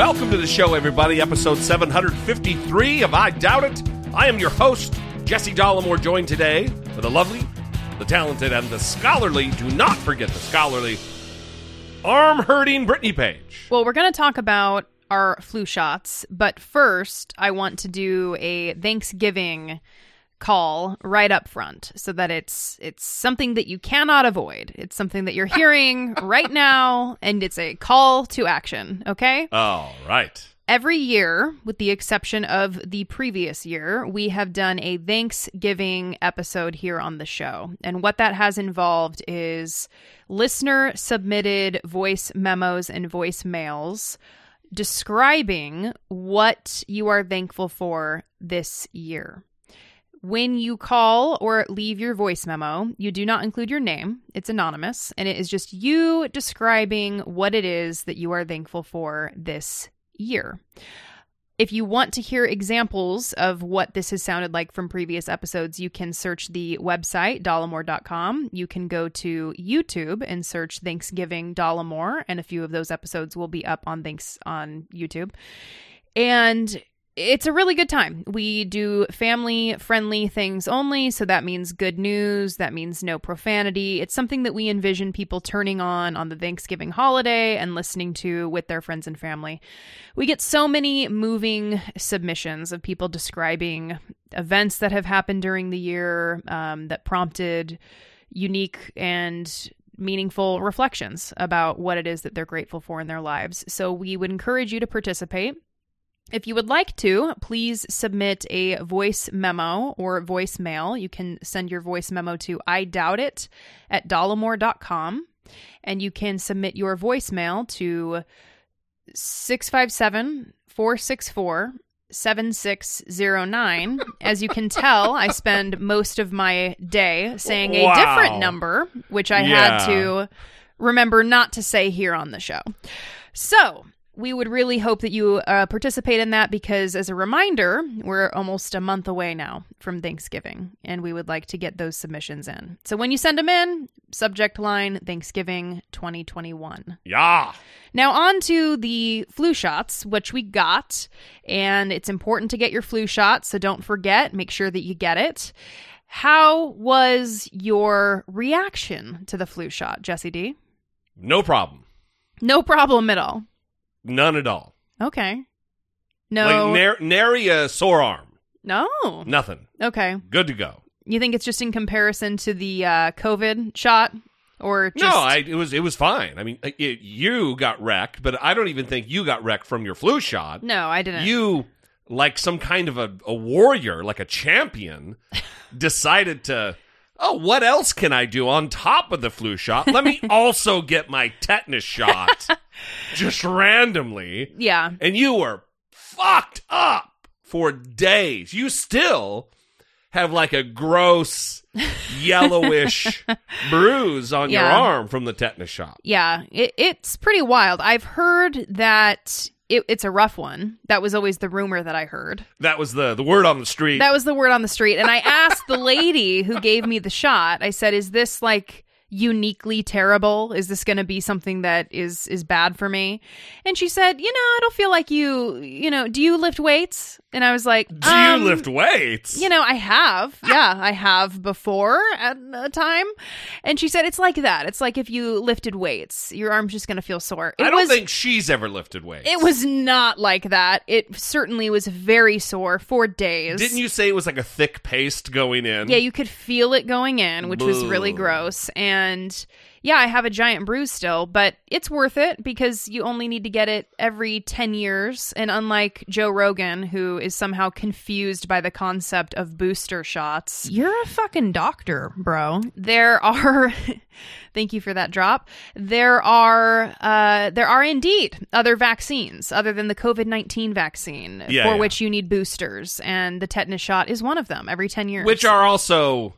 Welcome to the show, everybody. Episode 753 of I Doubt It. I am your host, Jesse Dollemore, joined today with the lovely, the talented, and the scholarly, do not forget the scholarly, arm hurting Brittany Page. Well, we're going to talk about our flu shots, but first, I want to do a Thanksgiving call right up front so that it's it's something that you cannot avoid. It's something that you're hearing right now and it's a call to action, okay? All right. Every year, with the exception of the previous year, we have done a Thanksgiving episode here on the show. And what that has involved is listener submitted voice memos and voicemails describing what you are thankful for this year. When you call or leave your voice memo, you do not include your name. It's anonymous, and it is just you describing what it is that you are thankful for this year. If you want to hear examples of what this has sounded like from previous episodes, you can search the website, dollemore.com. You can go to YouTube and search Thanksgiving Dollemore, and a few of those episodes will be up on Thanks on YouTube. And it's a really good time. We do family friendly things only. So that means good news. That means no profanity. It's something that we envision people turning on on the Thanksgiving holiday and listening to with their friends and family. We get so many moving submissions of people describing events that have happened during the year um, that prompted unique and meaningful reflections about what it is that they're grateful for in their lives. So we would encourage you to participate. If you would like to, please submit a voice memo or voicemail. You can send your voice memo to I doubt it at dollemore.com and you can submit your voicemail to 657 464 7609. As you can tell, I spend most of my day saying a Wow. different number, which I Yeah. had to remember not to say here on the show. So, we would really hope that you uh, participate in that because, as a reminder, we're almost a month away now from Thanksgiving, and we would like to get those submissions in. So, when you send them in, subject line Thanksgiving 2021. Yeah. Now, on to the flu shots, which we got, and it's important to get your flu shot, so don't forget, make sure that you get it. How was your reaction to the flu shot, Jesse D? No problem. No problem at all. None at all. Okay. No. Like nar- nary a sore arm. no. Nothing. Okay. Good to go. You think it's just in comparison to the uh, COVID shot, or just no, I, it was it was fine. I mean, it, you got wrecked, but I don't even think you got wrecked from your flu shot. no, I didn't. You, like some kind of a, a warrior, like a champion, decided to. Oh, what else can I do on top of the flu shot? Let me also get my tetanus shot just randomly. yeah. And you were fucked up for days. You still have like a gross yellowish bruise on your arm from the tetanus shot. Yeah, it, it's pretty wild. I've heard that it, it's a rough one. That was always the rumor that I heard. That was the the word on the street. That was the word on the street. And I asked the lady who gave me the shot, I said, Is this like uniquely terrible? Is this going to be something that is is bad for me? And she said, "You know, I don't feel like you, you know, do you lift weights?" And I was like, Do um, you lift weights? You know, I have. Yeah, I have before at a time. And she said it's like that. It's like if you lifted weights, your arm's just going to feel sore. It I don't was think she's ever lifted weights. it was not like that. It certainly was very sore for days. Didn't you say it was like a thick paste going in? Yeah, you could feel it going in, which was really gross. And yeah, I have a giant bruise still, but it's worth it because you only need to get it every 10 years. And unlike Joe Rogan, who is somehow confused by the concept of booster shots, You're a fucking doctor, bro. there are thank you for that drop there are uh, there are indeed other vaccines other than the covid-19 vaccine Yeah, for yeah. which you need boosters and the tetanus shot is one of them every 10 years which are also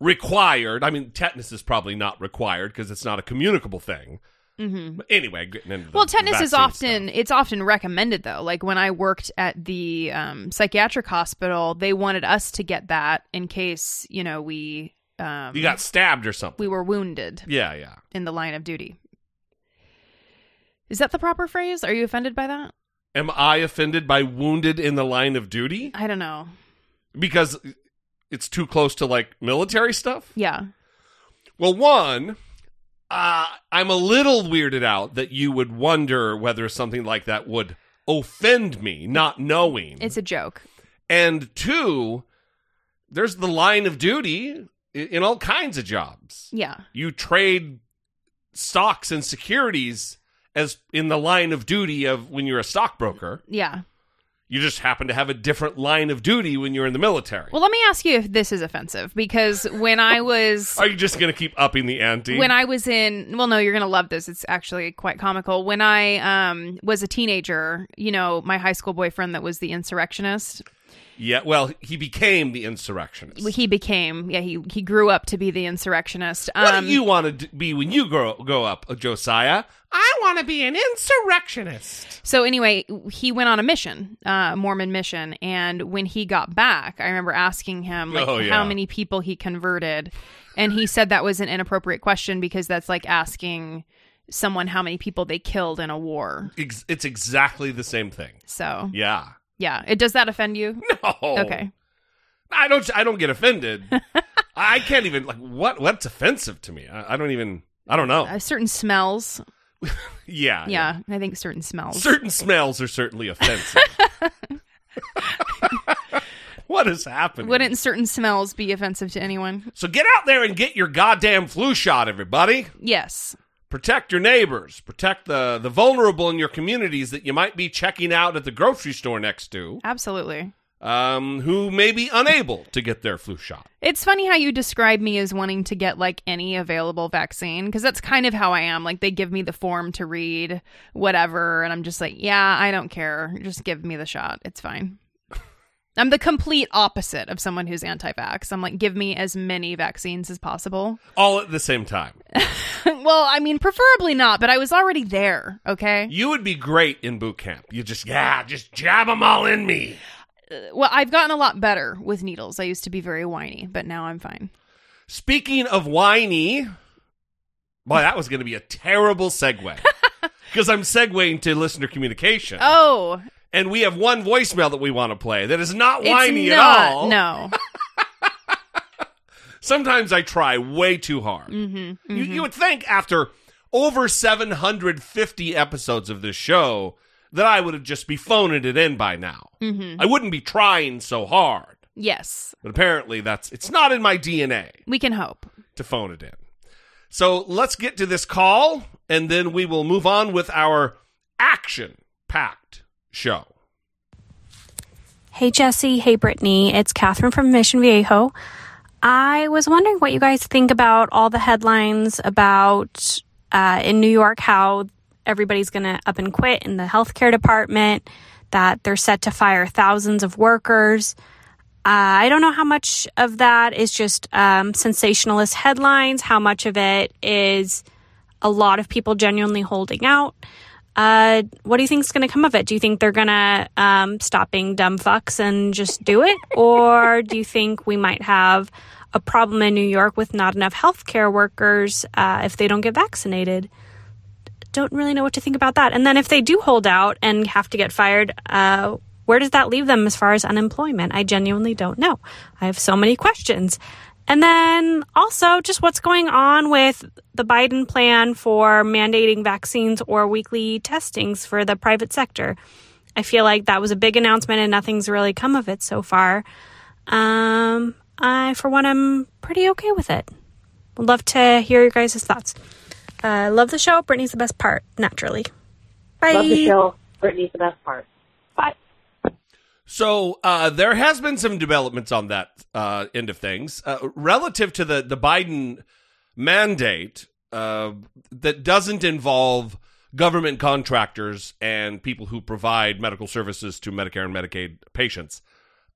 required. I mean, tetanus is probably not required because it's not a communicable thing. Mm-hmm. But anyway, getting into the well tetanus is often stuff. it's often recommended though like when i worked at the um, psychiatric hospital they wanted us to get that in case you know we um, you got stabbed or something. we were wounded yeah, yeah. in the line of duty is that the proper phrase are you offended by that Am I offended by wounded in the line of duty i don't know because it's too close to like military stuff? yeah Well, one, uh, I'm a little weirded out that you would wonder whether something like that would offend me, not knowing. It's a joke. and two, there's the line of duty in all kinds of jobs. Yeah. You trade stocks and securities as in the line of duty of when you're a stockbroker. Yeah. You just happen to have a different line of duty when you're in the military. Well, let me ask you if this is offensive because when I was Are you just going to keep upping the ante? when I was in well no, you're going to love this. It's actually quite comical. When I um was a teenager, you know, my high school boyfriend that was the insurrectionist, yeah, well, he became the insurrectionist. he became yeah, he he grew up to be the insurrectionist. What Um do you want to be when you grow go up, uh, Josiah? I want to be an insurrectionist. So anyway, he went on a mission, uh, Mormon mission, and when he got back, I remember asking him like Oh, yeah. how many people he converted, and he said that was an inappropriate question because that's like asking someone how many people they killed in a war. It's exactly the same thing. So Yeah. Yeah, it does that offend you? No. Okay. I don't. I don't get offended. I can't even like what. What's offensive to me? I, I don't even. I don't know. Uh, certain smells, yeah. yeah, I think certain smells. Certain smells are certainly offensive. what is happening? Wouldn't certain smells be offensive to anyone? so get out there and get your goddamn flu shot, everybody. Yes. Protect your neighbors protect the the vulnerable in your communities that you might be checking out at the grocery store next to Absolutely. um, who may be unable to get their flu shot It's funny how you describe me as wanting to get like any available vaccine because that's kind of how I am. Like they give me the form to read, whatever, and I'm just like, yeah, I don't care. Just give me the shot. It's fine. I'm the complete opposite of someone who's anti-vax. I'm like, give me as many vaccines as possible. all at the same time well, I mean, preferably not, but I was already there. Okay. you would be great in boot camp you just yeah just jab them all in me uh, Well, I've gotten a lot better with needles. I used to be very whiny, but now I'm fine. speaking of whiny boy that was going to be a terrible segue because i'm segueing to listener communication Oh, and we have one voicemail that we want to play that is not whiny not. at all No. Sometimes I try way too hard. Mm-hmm, You, you would think after over 750 episodes of this show that I would have just be phoning it in by now. Mm-hmm. I wouldn't be trying so hard. Yes. But apparently that's it's not in my DNA We can hope. to phone it in. So let's get to this call and then we will move on with our action packed show. Hey Jesse, hey Brittany, it's Catherine from Mission Viejo. I was wondering what you guys think about all the headlines about uh, in New York how everybody's going to up and quit in the healthcare department, that they're set to fire thousands of workers. Uh, I don't know how much of that is just um, sensationalist headlines, how much of it is a lot of people genuinely holding out. Uh, what do you think is going to come of it? Do you think they're going to um, stop being dumb fucks and just do it? Or do you think we might have a problem in New York with not enough healthcare workers uh, if they don't get vaccinated? Don't really know what to think about that. And then if they do hold out and have to get fired, uh, where does that leave them as far as unemployment? I genuinely don't know. I have so many questions. And then also just what's going on with the Biden plan for mandating vaccines or weekly testings for the private sector. I feel like that was a big announcement and nothing's really come of it so far. Um, I, for one, I'm pretty okay with it. Would love to hear your guys' thoughts. Uh, love the show. Brittany's the best part, naturally. Bye. Love the show. Brittany's the best part. Bye. So uh, there has been some developments on that uh, end of things uh, relative to the the Biden mandate uh, that doesn't involve government contractors and people who provide medical services to Medicare and Medicaid patients.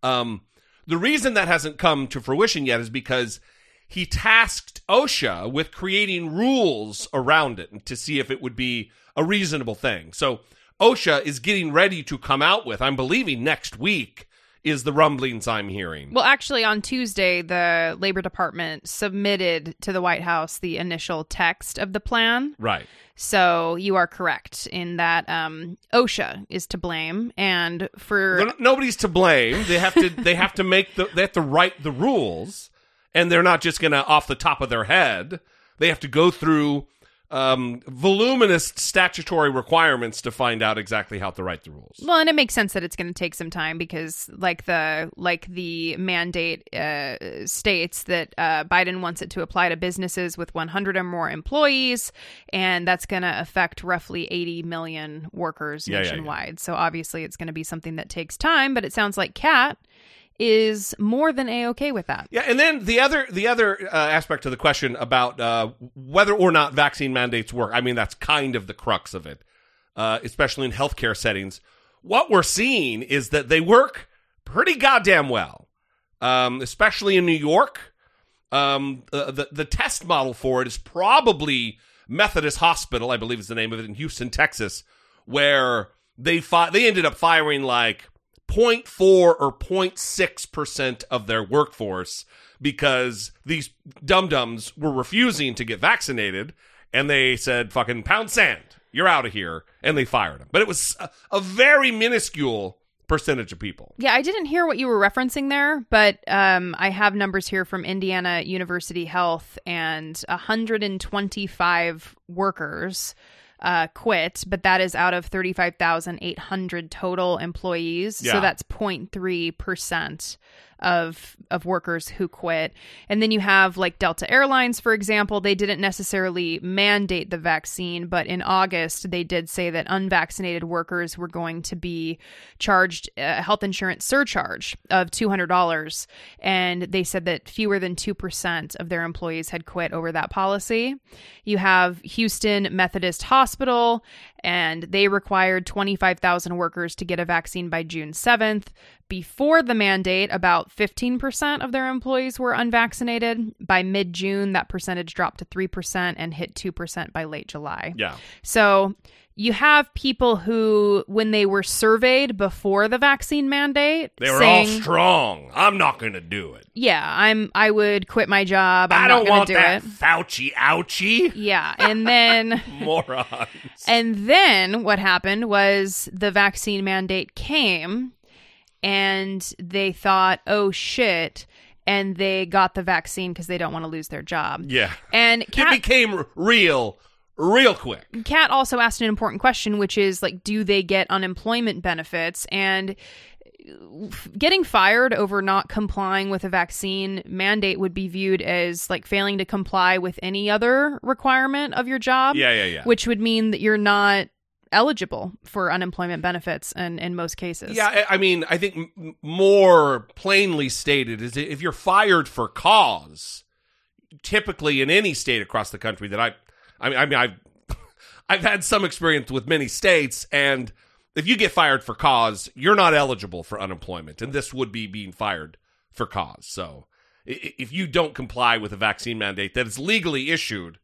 Um, the reason that hasn't come to fruition yet is because he tasked OSHA with creating rules around it to see if it would be a reasonable thing. So OSHA is getting ready to come out with, I'm believing next week, is the rumblings I'm hearing. Well, actually, on Tuesday, the Labor Department submitted to the White House the initial text of the plan. right. So you are correct in that um, OSHA is to blame, and for No- Nobody's to blame. They have to. They have to make the. They have to write the rules, and they're not just gonna off the top of their head. They have to go through um, voluminous statutory requirements to find out exactly how to write the rules. Well, and it makes sense that it's going to take some time because, like the like the mandate uh, states that uh, Biden wants it to apply to businesses with 100 or more employees, and that's going to affect roughly 80 million workers Yeah, yeah, yeah. nationwide. So obviously, it's going to be something that takes time. But it sounds like Kat is more than a okay with that. Yeah, and then the other the other uh, aspect of the question about uh, whether or not vaccine mandates work. I mean, that's kind of the crux of it, uh, especially in healthcare settings. What we're seeing is that they work pretty goddamn well, um, especially in New York. Um, the, the the test model for it is probably Methodist Hospital, I believe is the name of it in Houston, Texas, where they fi- they ended up firing like 0.4 or 0.6 percent of their workforce because these dum dums were refusing to get vaccinated, and they said, "Fucking pound sand, you're out of here," and they fired them. But it was a, a very minuscule percentage of people. Yeah, I didn't hear what you were referencing there, but um, I have numbers here from Indiana University Health, and 125 workers uh, quit, but that is out of 35,800 total employees. Yeah. So that's 0.3 percent of of workers who quit. And then you have like Delta Airlines, for example, they didn't necessarily mandate the vaccine, but in August they did say that unvaccinated workers were going to be charged a health insurance surcharge of $200 and they said that fewer than 2% of their employees had quit over that policy. You have Houston Methodist Hospital and they required 25,000 workers to get a vaccine by June 7th. Before the mandate, about 15% of their employees were unvaccinated. By mid June, that percentage dropped to 3% and hit 2% by late July. Yeah. So you have people who, when they were surveyed before the vaccine mandate, They were saying, all strong. I'm not going to do it. "Yeah, I'm. I would quit my job. I'm I don't gonna want do that it." Fauci ouchie. Yeah, and then Morons. And then what happened was the vaccine mandate came and they thought, oh shit. And they got the vaccine because they don't want to lose their job. Yeah. And It became real, real quick. Kat also asked an important question, which is like, do they get unemployment benefits? And uh, getting fired over not complying with a vaccine mandate would be viewed as like failing to comply with any other requirement of your job. Yeah, yeah, yeah. Which would mean that you're not eligible for unemployment benefits and in most cases. Yeah, I I mean, I think more plainly stated is if you're fired for cause, typically in any state across the country that I, I mean, I mean, I've, I've had some experience with many states, and if you get fired for cause, you're not eligible for unemployment, and this would be being fired for cause. So, if you don't comply with a vaccine mandate that is legally issued,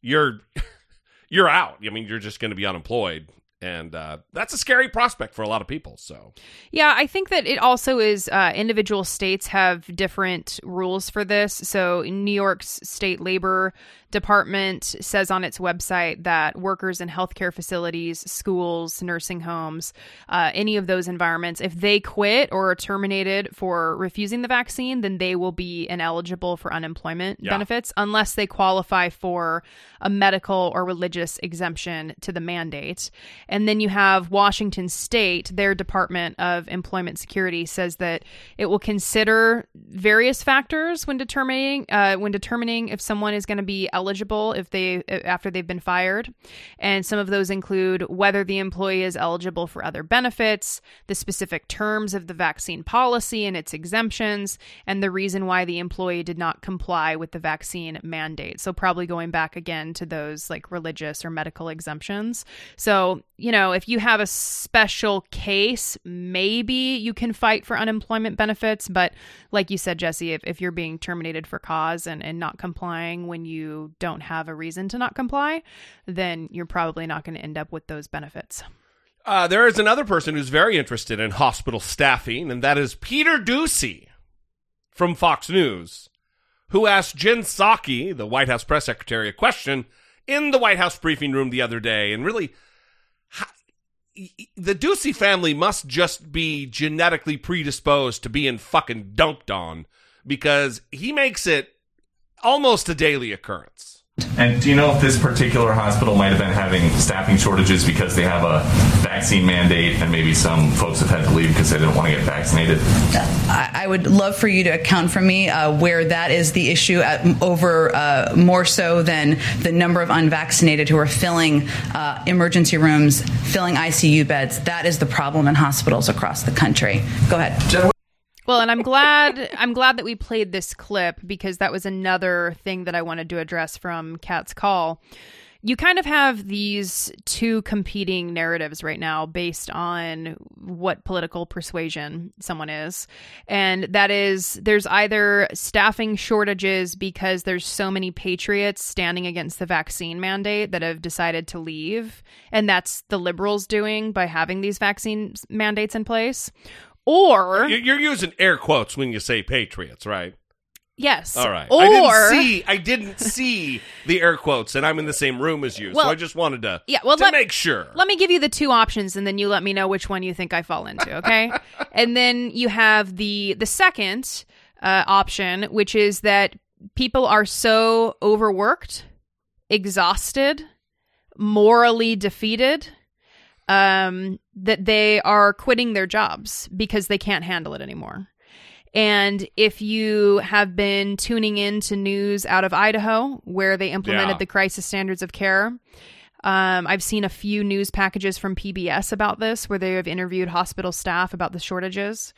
you're you're out. I mean, you're just going to be unemployed. And uh, that's a scary prospect for a lot of people. So, Yeah, I think that it also is uh, individual states have different rules for this. So, New York's state labor department says on its website that workers in healthcare facilities, schools, nursing homes, uh, any of those environments, if they quit or are terminated for refusing the vaccine, then they will be ineligible for unemployment Yeah. benefits unless they qualify for a medical or religious exemption to the mandate. And then you have Washington State, their Department of Employment Security says that it will consider various factors when determining uh, when determining if someone is going to be eligible if they after they've been fired. And some of those include whether the employee is eligible for other benefits, the specific terms of the vaccine policy and its exemptions, and the reason why the employee did not comply with the vaccine mandate. So probably going back again to those like religious or medical exemptions. So, you know, if you have a special case, maybe you can fight for unemployment benefits. But like you said, Jesse, if, if you're being terminated for cause and, and not complying when you don't have a reason to not comply, then you're probably not going to end up with those benefits. Uh, there is another person who's very interested in hospital staffing, and that is Peter Doocy from Fox News, who asked Jen Psaki, the White House press secretary, a question in the White House briefing room the other day, and really, the Doocy family must just be genetically predisposed to being fucking dunked on because he makes it almost a daily occurrence. And do you know if this particular hospital might have been having staffing shortages because they have a vaccine mandate and maybe some folks have had to leave because they didn't want to get vaccinated? I, would love for you to account for me uh, where that is the issue at, over uh, more so than the number of unvaccinated who are filling uh, emergency rooms, filling ICU beds. That is the problem in hospitals across the country. Go ahead. Well, and I'm glad I'm glad that we played this clip because that was another thing that I wanted to address from Cat's call. You kind of have these two competing narratives right now based on what political persuasion someone is. And that is there's either staffing shortages because there's so many patriots standing against the vaccine mandate that have decided to leave, and that's the liberals doing by having these vaccine mandates in place or you're using air quotes when you say patriots, right? Yes. All right. Or I didn't see I didn't see the air quotes and I'm in the same room as you. Well, so I just wanted to yeah, well, to let, make sure. Let me give you the two options and then you let me know which one you think I fall into, okay? and then you have the the second uh, option which is that people are so overworked, exhausted, morally defeated um, that they are quitting their jobs because they can't handle it anymore. And if you have been tuning in to news out of Idaho, where they implemented Yeah. the crisis standards of care, um, I've seen a few news packages from PBS about this, where they have interviewed hospital staff about the shortages.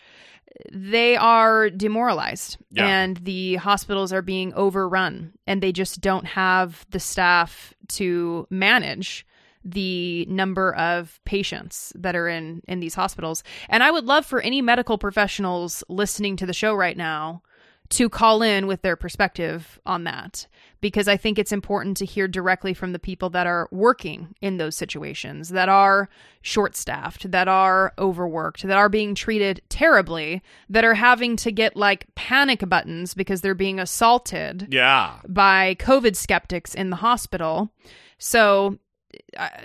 They are demoralized, Yeah. and the hospitals are being overrun, and they just don't have the staff to manage the number of patients that are in in these hospitals. And I would love for any medical professionals listening to the show right now to call in with their perspective on that because I think it's important to hear directly from the people that are working in those situations, that are short staffed, that are overworked, that are being treated terribly, that are having to get like panic buttons because they're being assaulted yeah. by COVID skeptics in the hospital. So,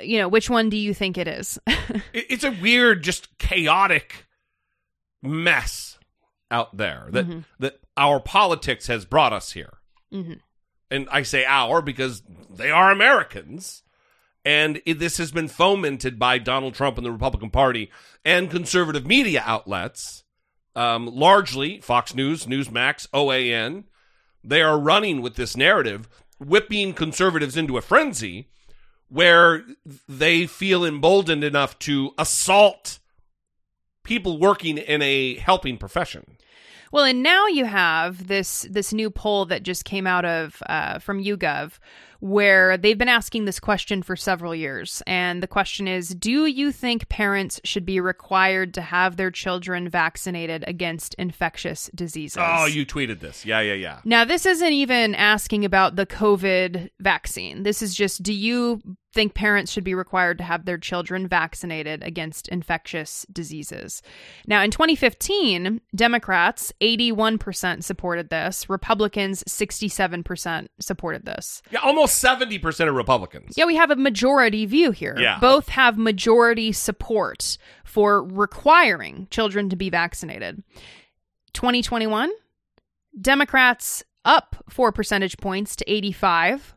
you know, which one do you think it is? It's a weird, just chaotic mess out there that Mm-hmm. that our politics has brought us here. Mhm. And I say our because they are Americans. And it, this has been fomented by Donald Trump and the Republican Party and conservative media outlets, um, largely Fox News, Newsmax, OAN. They are running with this narrative, whipping conservatives into a frenzy where they feel emboldened enough to assault people working in a helping profession. Well, and now you have this this new poll that just came out of uh, from YouGov, where they've been asking this question for several years, and the question is: Do you think parents should be required to have their children vaccinated against infectious diseases? Oh, you tweeted this. Yeah, yeah, yeah. Now, this isn't even asking about the COVID vaccine. This is just do you think parents should be required to have their children vaccinated against infectious diseases? Now, in 2015, Democrats 81% supported this, Republicans 67% supported this. Yeah, almost 70% of Republicans. Yeah, we have a majority view here. Yeah. Both have majority support for requiring children to be vaccinated. 2021, Democrats up four percentage points to 85.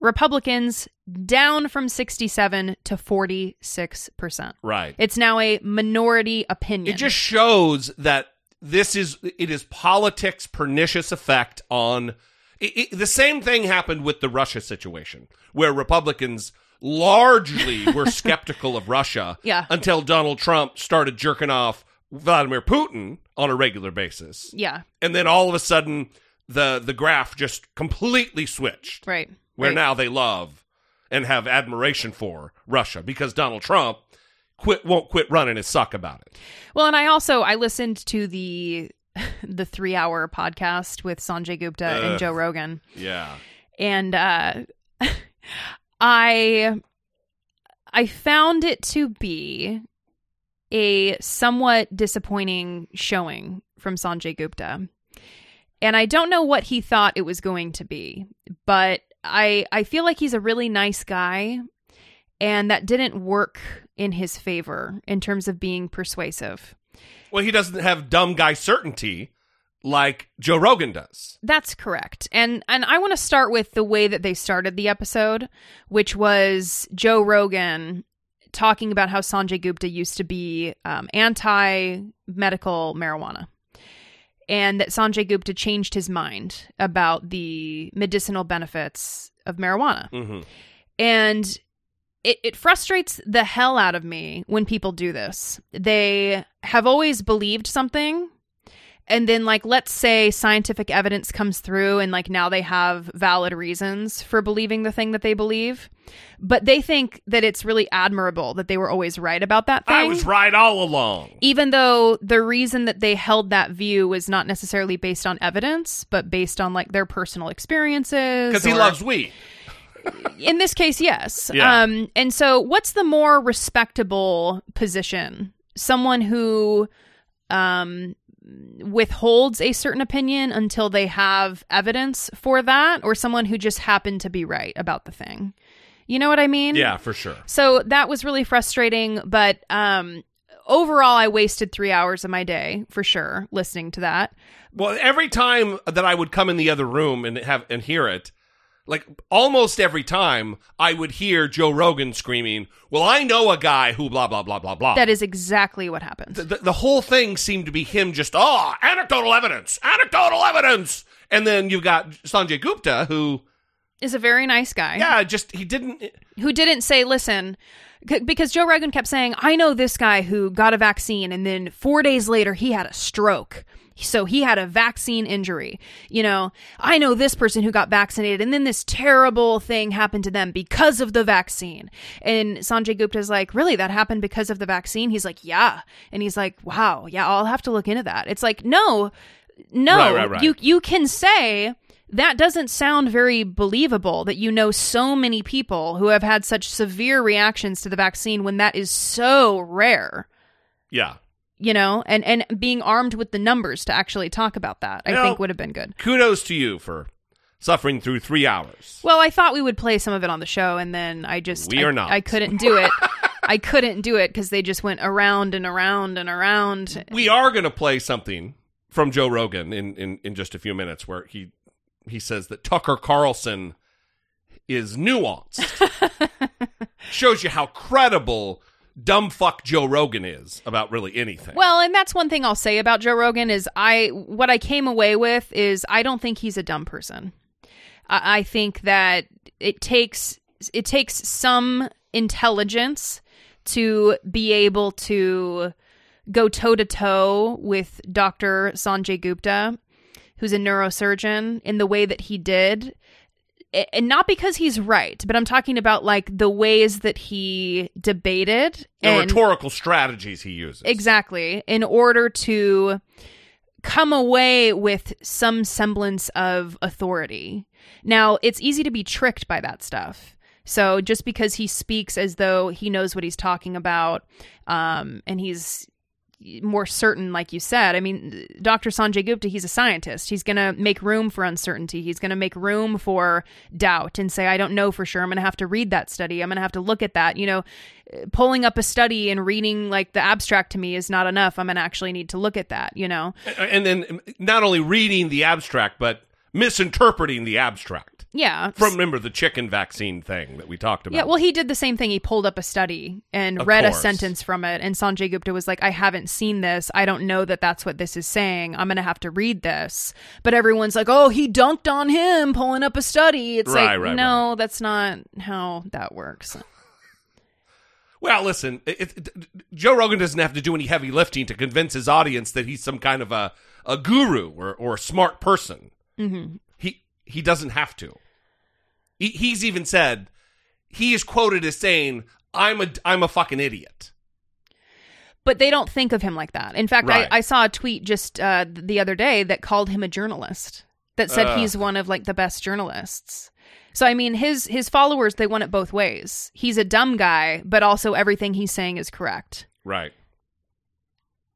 Republicans down from 67 to 46%. Right. It's now a minority opinion. It just shows that this is it is politics pernicious effect on it, it- the same thing happened with the Russia situation where Republicans largely were skeptical of Russia Yeah. until Donald Trump started jerking off Vladimir Putin on a regular basis. yeah, And then all of a sudden the the graph just completely switched right. where right. now they love and have admiration for Russia because Donald Trump quit won't quit running his suck about it. Well, and I also I listened to the the 3-hour podcast with Sanjay Gupta and Joe Rogan. Yeah. and uh i i found it to be a somewhat disappointing showing from sanjay gupta and i don't know what he thought it was going to be but i i feel like he's a really nice guy and that didn't work in his favor in terms of being persuasive Well, he doesn't have dumb guy certainty like Joe Rogan does. That's correct. And and I want to start with the way that they started the episode, which was Joe Rogan talking about how Sanjay Gupta used to be um, anti medical marijuana. And that Sanjay Gupta changed his mind about the medicinal benefits of marijuana. Mm-hmm. And it, it frustrates the hell out of me when people do this. They have always believed something. And then, like, let's say scientific evidence comes through, and like now they have valid reasons for believing the thing that they believe. But they think that it's really admirable that they were always right about that thing I was right all along. even though the reason that they held that view was not necessarily based on evidence, but based on like their personal experiences. Because he loves weed. In this case, yes. Yeah. Um, and so, what's the more respectable position? Someone who um, withholds a certain opinion until they have evidence for that, or someone who just happened to be right about the thing? You know what I mean? Yeah, for sure. So that was really frustrating, but um overall I wasted 3 hours of my day for sure listening to that. Well, every time that I would come in the other room and have and hear it, like almost every time I would hear Joe Rogan screaming, "Well, I know a guy who blah blah blah blah blah." That is exactly what happened. the, the whole thing seemed to be him just oh anecdotal evidence anecdotal evidence and then you've got sanjay gupta who Is a very nice guy yeah just he didn't who didn't say listen c- because Joe Rogan kept saying, "I know this guy who got a vaccine and then 4 days later he had a stroke." So he had a vaccine injury. You know, I know this person who got vaccinated and then this terrible thing happened to them because of the vaccine. And Sanjay Gupta's like, "Really? That happened because of the vaccine?" He's like, "Yeah." And he's like, "Wow, yeah, I'll have to look into that." It's like, "No. No. Right, right, right. You you can say that doesn't sound very believable that you know so many people who have had such severe reactions to the vaccine when that is so rare yeah you know and and being armed with the numbers to actually talk about that i know- think would have been good. kudos to you for suffering through three hours. Well i thought we would play some of it on the show and then i just We I, are not. i couldn't do it. I couldn't do it because they just went around and around and around. We are going to play something from joe rogan in, in in just a few minutes where he he says that tucker carlson is nuanced. Shows you how credible dumb fuck joe rogan is about really anything Well, and that's one thing I'll say about Joe Rogan is I what I came away with is I don't think he's a dumb person. I, I think that it takes it takes some intelligence to be able to go toe to toe with Dr. Sanjay Gupta, who's a neurosurgeon, in the way that he did. And not because he's right, but I'm talking about like the ways that he debated the and rhetorical strategies he uses Exactly. In order to come away with some semblance of authority. Now, it's easy to be tricked by that stuff. So just because he speaks as though he knows what he's talking about, um, and he's more certain, like you said, I mean, Dr. Sanjay Gupta, he's a scientist. He's going to make room for uncertainty. He's going to make room for doubt and say, I don't know for sure. I'm going to have to read that study. I'm going to have to look at that. You know, pulling up a study and reading like the abstract to me is not enough. I'm going to actually need to look at that, you know? and then um, not only reading the abstract but misinterpreting the abstract Yeah. From remember the chicken vaccine thing that we talked about. Yeah, well, he did the same thing. He pulled up a study and Of read course. a sentence from it, and Sanjay Gupta was like, "I haven't seen this. I don't know that that's what this is saying. I'm gonna have to read this." But everyone's like, "Oh, he dunked on him pulling up a study." It's Right, like, right, no, that's not how that works. Well, listen, it, it, Joe Rogan doesn't have to do any heavy lifting to convince his audience that he's some kind of a, a guru or, or a smart person. hmm He doesn't have to. He, he's even said he is quoted as saying, "I'm a I'm a fucking idiot." But they don't think of him like that. In fact, Right. I, I saw a tweet just uh, the other day that called him a journalist. That said Ugh. he's one of like the best journalists. So I mean, his his followers they want it both ways. He's a dumb guy, but also everything he's saying is correct. Right.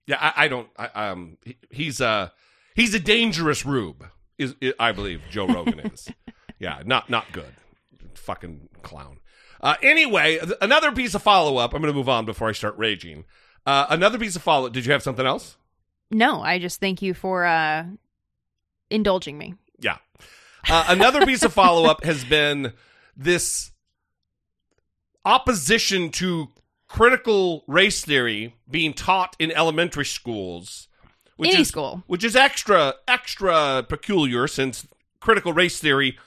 Yeah, I, I don't. I, um, he, he's a he's a dangerous rube. Is, I believe Joe Rogan is. Yeah, not not good. Fucking clown. Uh, anyway, th- another piece of follow up. I'm going to move on before I start raging. Uh, another piece of follow. Did you have something else? No, I just thank you for uh, indulging me. Yeah. Uh, another piece of follow up has been this opposition to critical race theory being taught in elementary schools. Which Any is, school. Which is extra, extra peculiar since critical race theory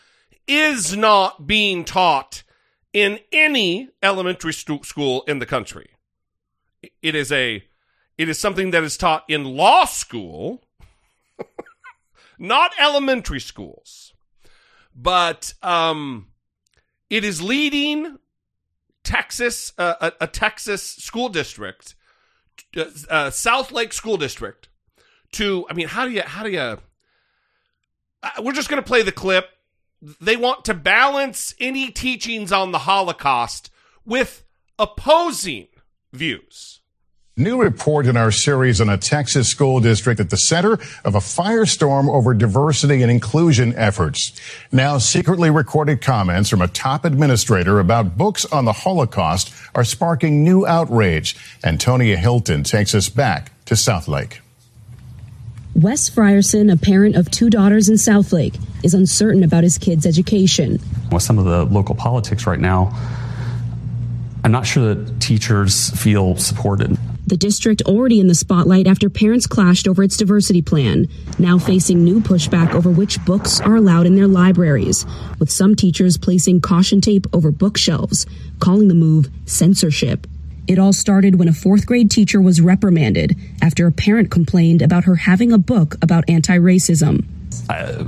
is not being taught in any elementary stu- school in the country. It is a, it is something that is taught in law school, not elementary schools but um, it is leading Texas, uh, a, a Texas school district, uh, uh, Southlake School District, to. I mean, how do you? How do you? Uh, we're just going to play the clip. They want to balance any teachings on the Holocaust with opposing views. New report in our series on a Texas school district at the center of a firestorm over diversity and inclusion efforts. Now, secretly recorded comments from a top administrator about books on the Holocaust are sparking new outrage. Antonia Hilton takes us back to Southlake. Wes Frierson, a parent of two daughters in Southlake, is uncertain about his kids' education. With some of the local politics right now, I'm not sure that teachers feel supported. The district already in the spotlight after parents clashed over its diversity plan, now facing new pushback over which books are allowed in their libraries, with some teachers placing caution tape over bookshelves, calling the move censorship. It all started when a fourth grade teacher was reprimanded after a parent complained about her having a book about anti racism. I uh,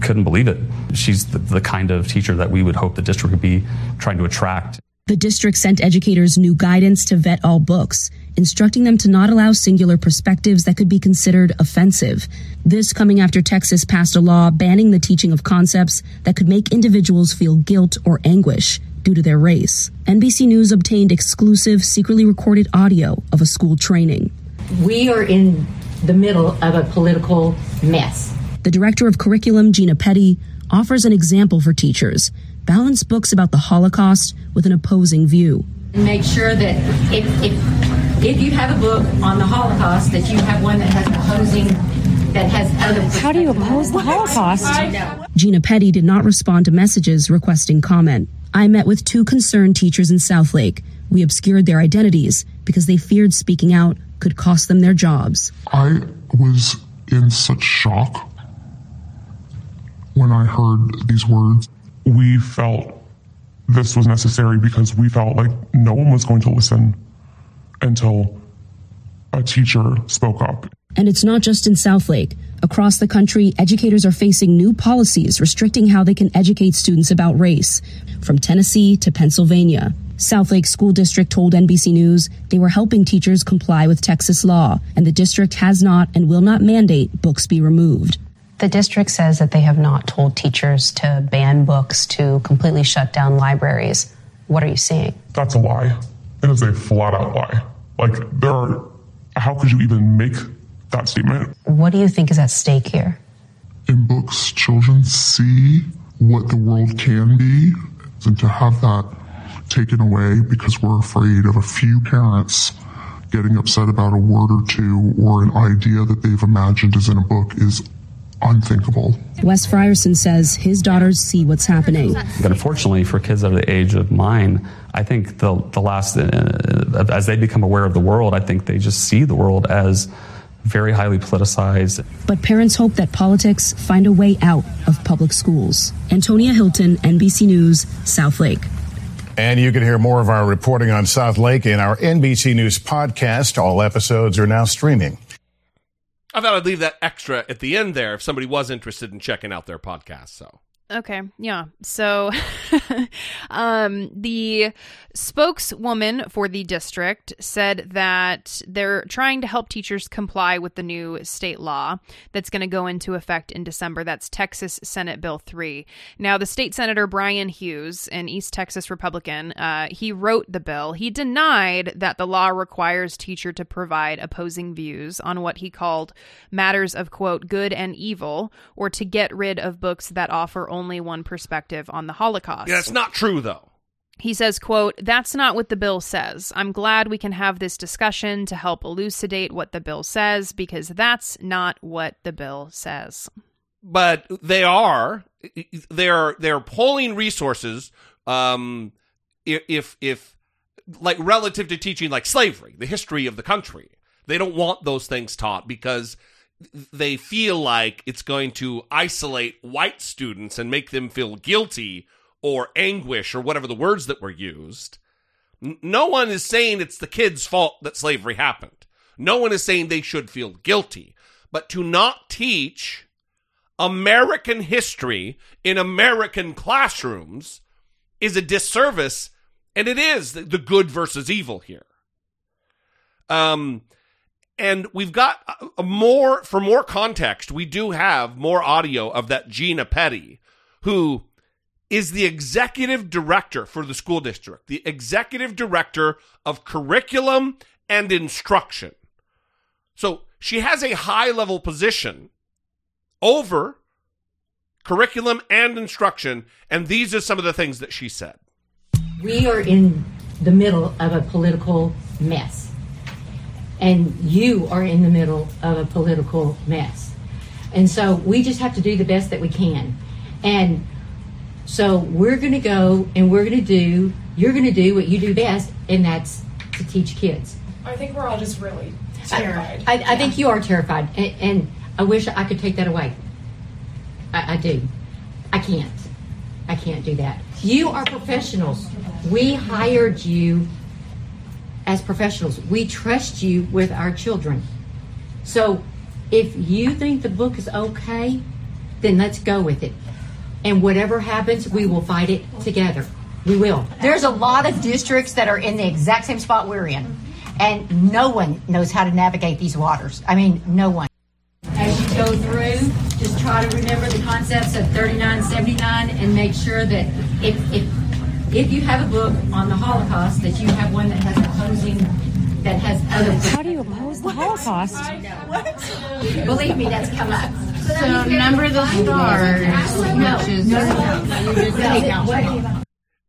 couldn't believe it. She's the, the kind of teacher that we would hope the district would be trying to attract. The district sent educators new guidance to vet all books, instructing them to not allow singular perspectives that could be considered offensive. This coming after Texas passed a law banning the teaching of concepts that could make individuals feel guilt or anguish due to their race. NBC News obtained exclusive, secretly recorded audio of a school training. We are in the middle of a political mess. The director of curriculum, Gina Peddy, offers an example for teachers balance books about the Holocaust with an opposing view. Make sure that if, if, if you have a book on the Holocaust, that you have one that has opposing, that has other. How do you oppose the Holocaust? I know. Gina Peddy did not respond to messages requesting comment. I met with two concerned teachers in Southlake. We obscured their identities because they feared speaking out could cost them their jobs. I was in such shock when I heard these words. We felt this was necessary because we felt like no one was going to listen until a teacher spoke up. And it's not just in Southlake. Across the country, educators are facing new policies restricting how they can educate students about race, from Tennessee to Pennsylvania. Southlake School District told NBC News they were helping teachers comply with Texas law, and the district has not and will not mandate books be removed. The district says that they have not told teachers to ban books, to completely shut down libraries. What are you seeing? That's a lie. It is a flat out lie. Like, there are, how could you even make that statement? What do you think is at stake here? In books, children see what the world can be, and to have that taken away because we're afraid of a few parents getting upset about a word or two or an idea that they've imagined is in a book is unthinkable. Wes Frierson says his daughters see what's happening. But unfortunately, for kids of the age of mine, I think the the last uh, as they become aware of the world, I think they just see the world as very highly politicized. But parents hope that politics find a way out of public schools. Antonia Hilton, NBC News, Southlake. And you can hear more of our reporting on Southlake in our NBC News podcast. All episodes are now streaming. I thought I'd leave that extra at the end there if somebody was interested in checking out their podcast. So Okay, yeah. So um, the spokeswoman for the district said that they're trying to help teachers comply with the new state law that's going to go into effect in December. That's Texas Senate Bill 3. Now, the state senator Bryan Hughes, an East Texas Republican, uh, he wrote the bill. He denied that the law requires teacher to provide opposing views on what he called matters of, quote, good and evil, or to get rid of books that offer only one perspective on the Holocaust. yeah, it's not true though. He says, quote, that's not what the bill says. I'm glad we can have this discussion to help elucidate what the bill says because that's not what the bill says. but they are they're they're pulling resources um if if like relative to teaching like slavery the history of the country they don't want those things taught because they feel like it's going to isolate white students and make them feel guilty or anguish or whatever the words that were used. No one is saying it's the kids fault that slavery happened. No one is saying they should feel guilty. But to not teach American history in American classrooms is a disservice, and it is the, good versus evil here. Um, and we've got a, a more for more context. We do have more audio of that Gina Peddy, who is the executive director for the school district, the executive director of curriculum and instruction. So she has a high level position over curriculum and instruction, and these are some of the things that she said. We are in the middle of a political mess. And you are in the middle of a political mess. And so we just have to do the best that we can. And so we're going to go and we're going to do, you're going to do what you do best, and that's to teach kids. I think we're all just really I, terrified. I, I think you are terrified, and, and I wish I could take that away. I, I do. I can't. I can't do that. You are professionals. We hired you as professionals. We trust you with our children. So if you think the book is okay, then let's go with it. And whatever happens, we will fight it together. We will. There's a lot of districts that are in the exact same spot we're in, and no one knows how to navigate these waters. I mean, no one. As you go through, just try to remember the concepts of 3979 and make sure that if, if, if you have a book on the Holocaust, that you have one that has opposing, that has other. How do you oppose the Holocaust? What? Believe me, that's come up. So number the stars, which is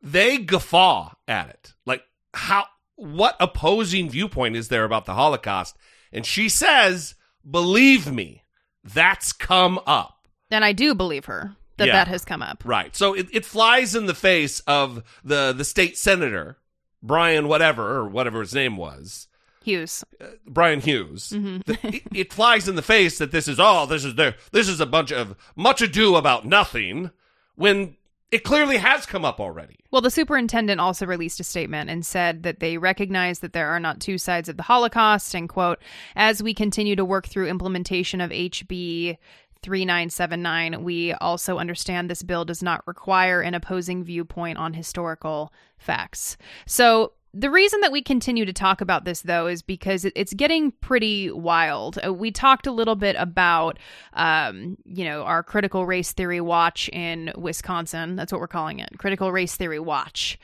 They guffaw at it. Like, how, what opposing viewpoint is there about the Holocaust? And she says, believe me, that's come up. And I do believe her that Yeah. that has come up. Right. So it, it flies in the face of the, the state senator, Bryan whatever, or whatever his name was. Hughes. Bryan Hughes. Mhm. that it, it flies in the face that this is all this is there this is a bunch of much ado about nothing when it clearly has come up already. Well, the superintendent also released a statement and said that they recognize that there are not two sides of the Holocaust and quote, as we continue to work through implementation of HB 3979, we also understand this bill does not require an opposing viewpoint on historical facts. So, the reason that we continue to talk about this, though, is because it's getting pretty wild. Uh, We talked a little bit about, um, you know, our critical race theory watch in Wisconsin. That's what we're calling it, critical race theory watch.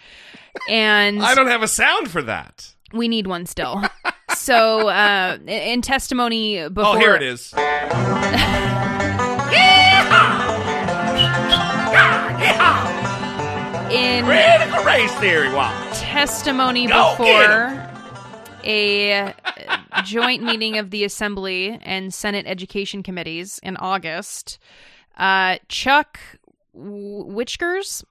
And I don't have a sound for that. we need one still. so, uh, in- testimony before, oh, here it is. in Critical race theory watch. testimony Go before a joint meeting of the Assembly and Senate Education Committees in August, uh, Chuck Wichgers,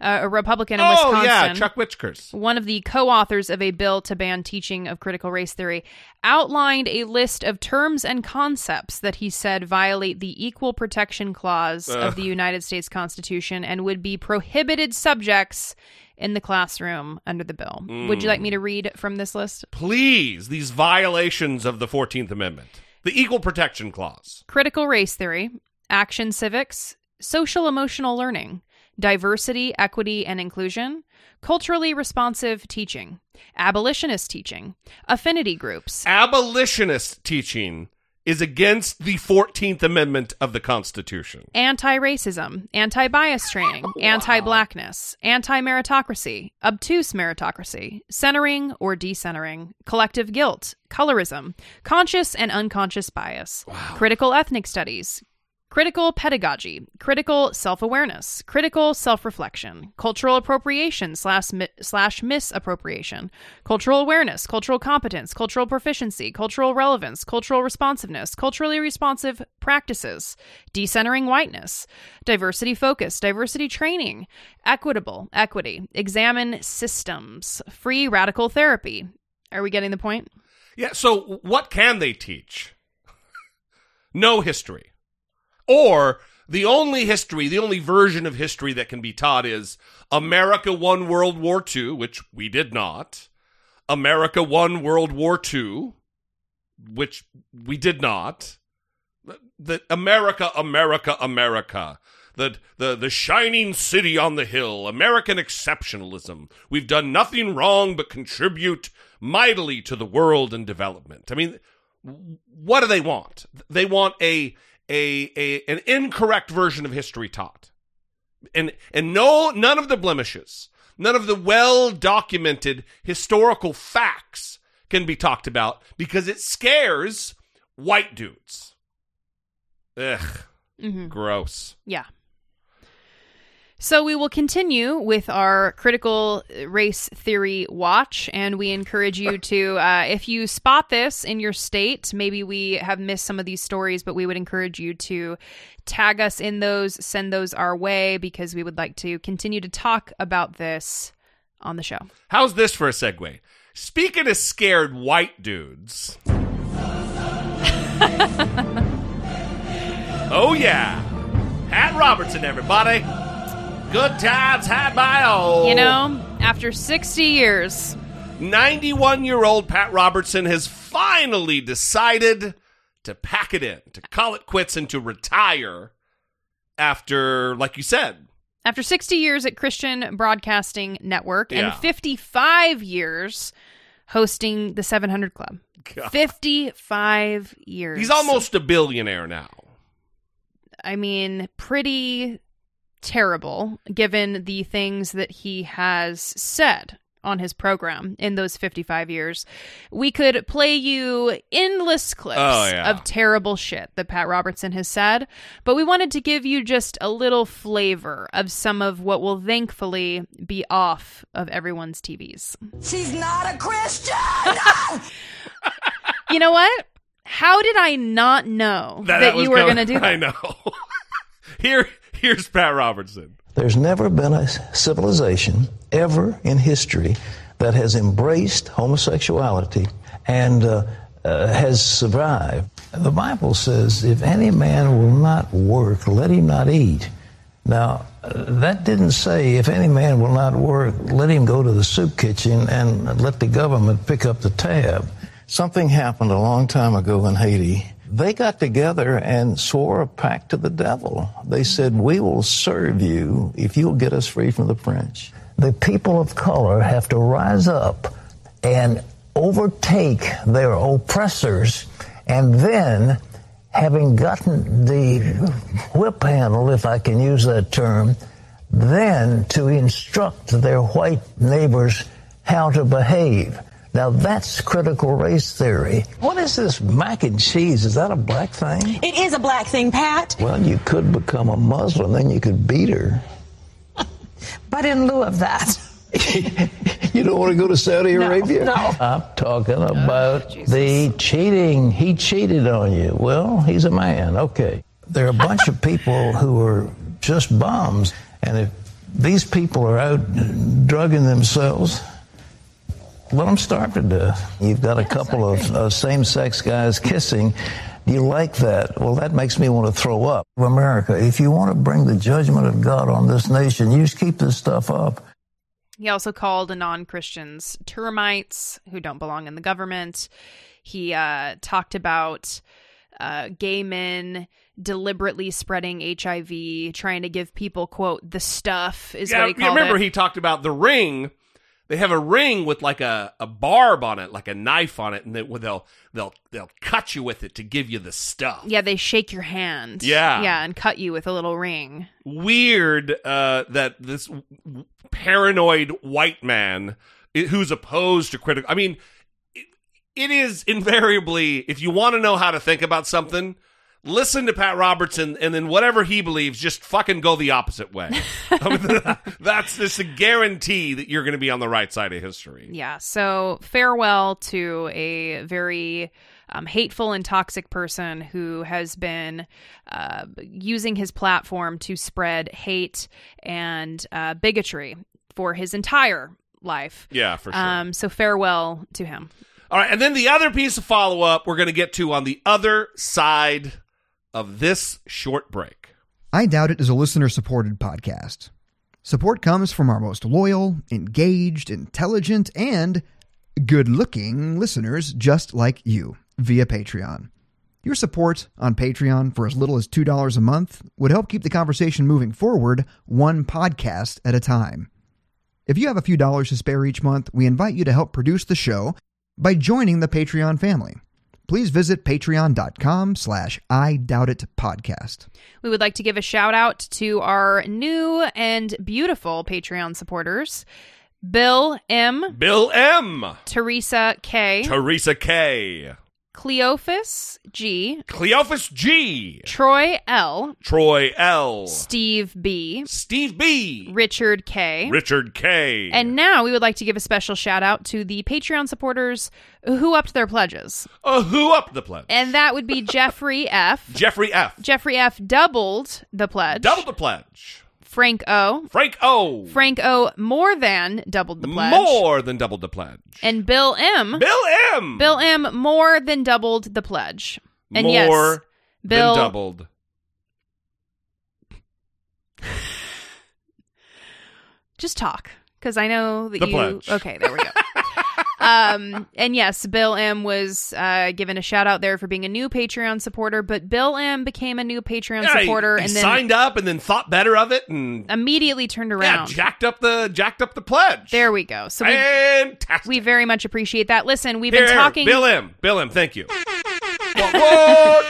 uh, a Republican in oh, Wisconsin. yeah, Chuck Wichgers. One of the co authors of a bill to ban teaching of critical race theory outlined a list of terms and concepts that he said violate the Equal Protection Clause Ugh. of the United States Constitution and would be prohibited subjects in the classroom under the bill. Would you like me to read from this list? Please, these violations of the 14th Amendment, the Equal Protection Clause. Critical race theory, action civics, social emotional learning, diversity, equity, and inclusion, culturally responsive teaching, abolitionist teaching, affinity groups, Abolitionist teaching is against the 14th Amendment of the Constitution. anti racism, anti bias training, anti blackness, anti meritocracy, obtuse meritocracy, centering or decentering, collective guilt, colorism, conscious and unconscious bias, critical ethnic studies. Critical pedagogy, critical self awareness, critical self reflection, cultural appropriation slash, mi- slash misappropriation, cultural awareness, cultural competence, cultural proficiency, cultural relevance, cultural responsiveness, culturally responsive practices, decentering whiteness, diversity focus, diversity training, equitable, equity, examine systems, free radical therapy. Are we getting the point? Yeah, so what can they teach? no history. Or the only history, the only version of history that can be taught is America won World War II, which we did not. America won World War II, which we did not. The America, America, America. The, the the shining city on the hill, American exceptionalism. We've done nothing wrong but contribute mightily to the world and development. I mean, what do they want? They want a a, a an incorrect version of history taught, and and no none of the blemishes, none of the well documented historical facts can be talked about because it scares white dudes. Ugh, Mhm. gross. Yeah. So we will continue with our critical race theory watch, and we encourage you to, uh, if you spot this in your state, maybe we have missed some of these stories, but we would encourage you to tag us in those, send those our way, because we would like to continue to talk about this on the show. How's this for a segue? Speaking of scared white dudes. oh, yeah. Pat Robertson, everybody. Good times had by all. You know, after 60 years, 91 year old Pat Robertson has finally decided to pack it in, to call it quits, and to retire after, like you said, after 60 years at Christian Broadcasting Network Yeah. and 55 years hosting the 700 Club. God. 55 years. he's almost a billionaire now. I mean, pretty terrible given the things that he has said on his program in those 55 years. We could play you endless clips Oh, yeah. of terrible shit that Pat Robertson has said, but we wanted to give you just a little flavor of some of what will thankfully be off of everyone's TVs. She's not a Christian! You know what? How did I not know that, was you were going to do that? I know. Here, here's Pat Robertson. There's never been a civilization ever in history that has embraced homosexuality and uh, uh, has survived. The Bible says, if any man will not work, let him not eat. Now, that didn't say, if any man will not work, let him go to the soup kitchen and let the government pick up the tab. Something happened a long time ago in Haiti. They got together and swore a pact to the devil. They said, We will serve you if you'll get us free from the French. The people of color have to rise up and overtake their oppressors, and then, having gotten the whip handle, if I can use that term, then to instruct their white neighbors how to behave. Now that's critical race theory. What is this mac and cheese? Is that a black thing? It is a black thing, Pat. Well, you could become a Muslim, then you could beat her. But in lieu of that, You don't want to go to Saudi No, Arabia? no. I'm talking oh, about the cheating. He cheated on you. Well, he's a man. Okay. There are a bunch of people who are just bums. And if these people are out drugging themselves, let them starve to death. You've got a couple of uh, same sex guys kissing. Do you like that? Well, that makes me want to throw up. America, if you want to bring the judgment of God on this nation, you just keep this stuff up. He also called non Christians termites who don't belong in the government. He uh, talked about uh, gay men deliberately spreading HIV, trying to give people, quote, the stuff, is yeah, what he you called remember it. he talked about the ring. They have a ring with like a, a barb on it, like a knife on it, and they, well, they'll they'll they'll cut you with it to give you the stuff. yeah, they shake your hand. Yeah. Yeah, and cut you with a little ring. Weird uh, that this paranoid white man who's opposed to critical. I mean, it, it is invariably if you want to know how to think about something. Listen to Pat Robertson, and then whatever he believes, just fucking go the opposite way. I mean, that's just a guarantee that you're going to be on the right side of history. Yeah. So farewell to a very um, hateful and toxic person who has been uh, using his platform to spread hate and uh, bigotry for his entire life. Yeah, for sure. Um, so farewell to him. All right, and then the other piece of follow up we're going to get to on the other side of this short break. I Doubt It is a listener supported podcast. Support comes from our most loyal, engaged, intelligent, and good looking listeners just like you via Patreon. Your support on Patreon for as little as $2 a month would help keep the conversation moving forward one podcast at a time. If you have a few dollars to spare each month, we invite you to help produce the show by joining the Patreon family. Please visit patreon.com slash I Doubt It podcast. We would like to give a shout out to our new and beautiful Patreon supporters Bill M., Bill M., Teresa K., Teresa K., Cleophas G., Cleophas G., Troy L., Troy L., Steve B., Steve B., Richard K., Richard K. And now we would like to give a special shout out to the Patreon supporters who upped their pledges. Uh, who upped the pledge? And that would be Jeffrey F. Jeffrey F. Jeffrey F. doubled the pledge. Doubled the pledge. Frank O. Frank O. Frank O. more than doubled the pledge. More than doubled the pledge. And Bill M. Bill M. Bill M. more than doubled the pledge. And More yes, Bill than doubled. just talk because I know that The you. pledge. Okay, there we go. Um, and yes, Bill M was uh, given a shout out there for being a new Patreon supporter, but Bill M became a new Patreon Yeah, supporter he, and then signed up and then thought better of it and immediately turned yeah, around. jacked up the jacked up the pledge. there we go. So we, Fantastic. we very much appreciate that. Listen, we've Here, been talking. Bill M. Bill M. Thank you. What, what?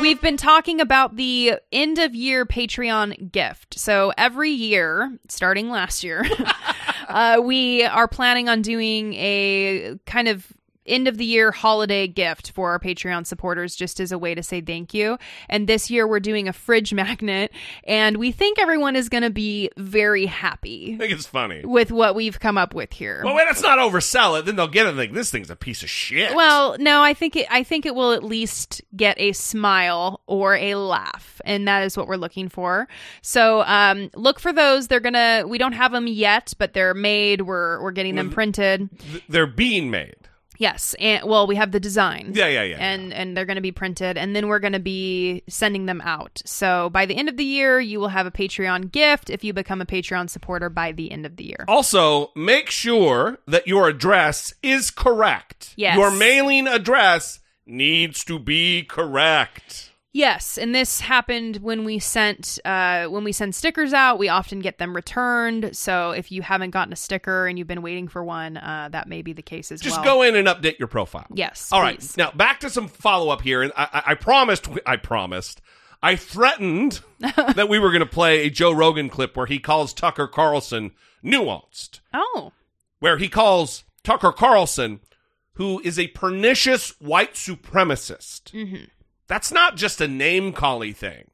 We've been talking about the end of year Patreon gift. So every year, starting last year, uh, we are planning on doing a kind of end of the year holiday gift for our Patreon supporters just as a way to say thank you. And this year we're doing a fridge magnet and we think everyone is going to be very happy I think it's funny. with what we've come up with here. Well, wait, let's not oversell it. Then they'll get it. and think this thing's a piece of shit. Well, no, I think it, I think it will at least get a smile or a laugh, and that is what we're looking for. So, um, look for those. They're gonna. We don't have them yet, but they're made. We're we're getting them printed. They're being made. Yes, and well, we have the design. Yeah, yeah, yeah. And and they're going to be printed, and then we're going to be sending them out. So by the end of the year, you will have a Patreon gift if you become a Patreon supporter by the end of the year. Also, make sure that your address is correct. Yes. Your mailing address needs to be correct. Yes, and this happened when we sent uh, when we send stickers out. We often get them returned. So if you haven't gotten a sticker and you've been waiting for one, uh, that may be the case as Just well. Just go in and update your profile. Yes, All right. please. Now back to some follow up here, and I, I, I promised. I promised. I threatened that we were going to play a Joe Rogan clip where he calls Tucker Carlson nuanced, Oh, where he calls Tucker Carlson, who is a pernicious white supremacist. hmm That's not just a name calling thing.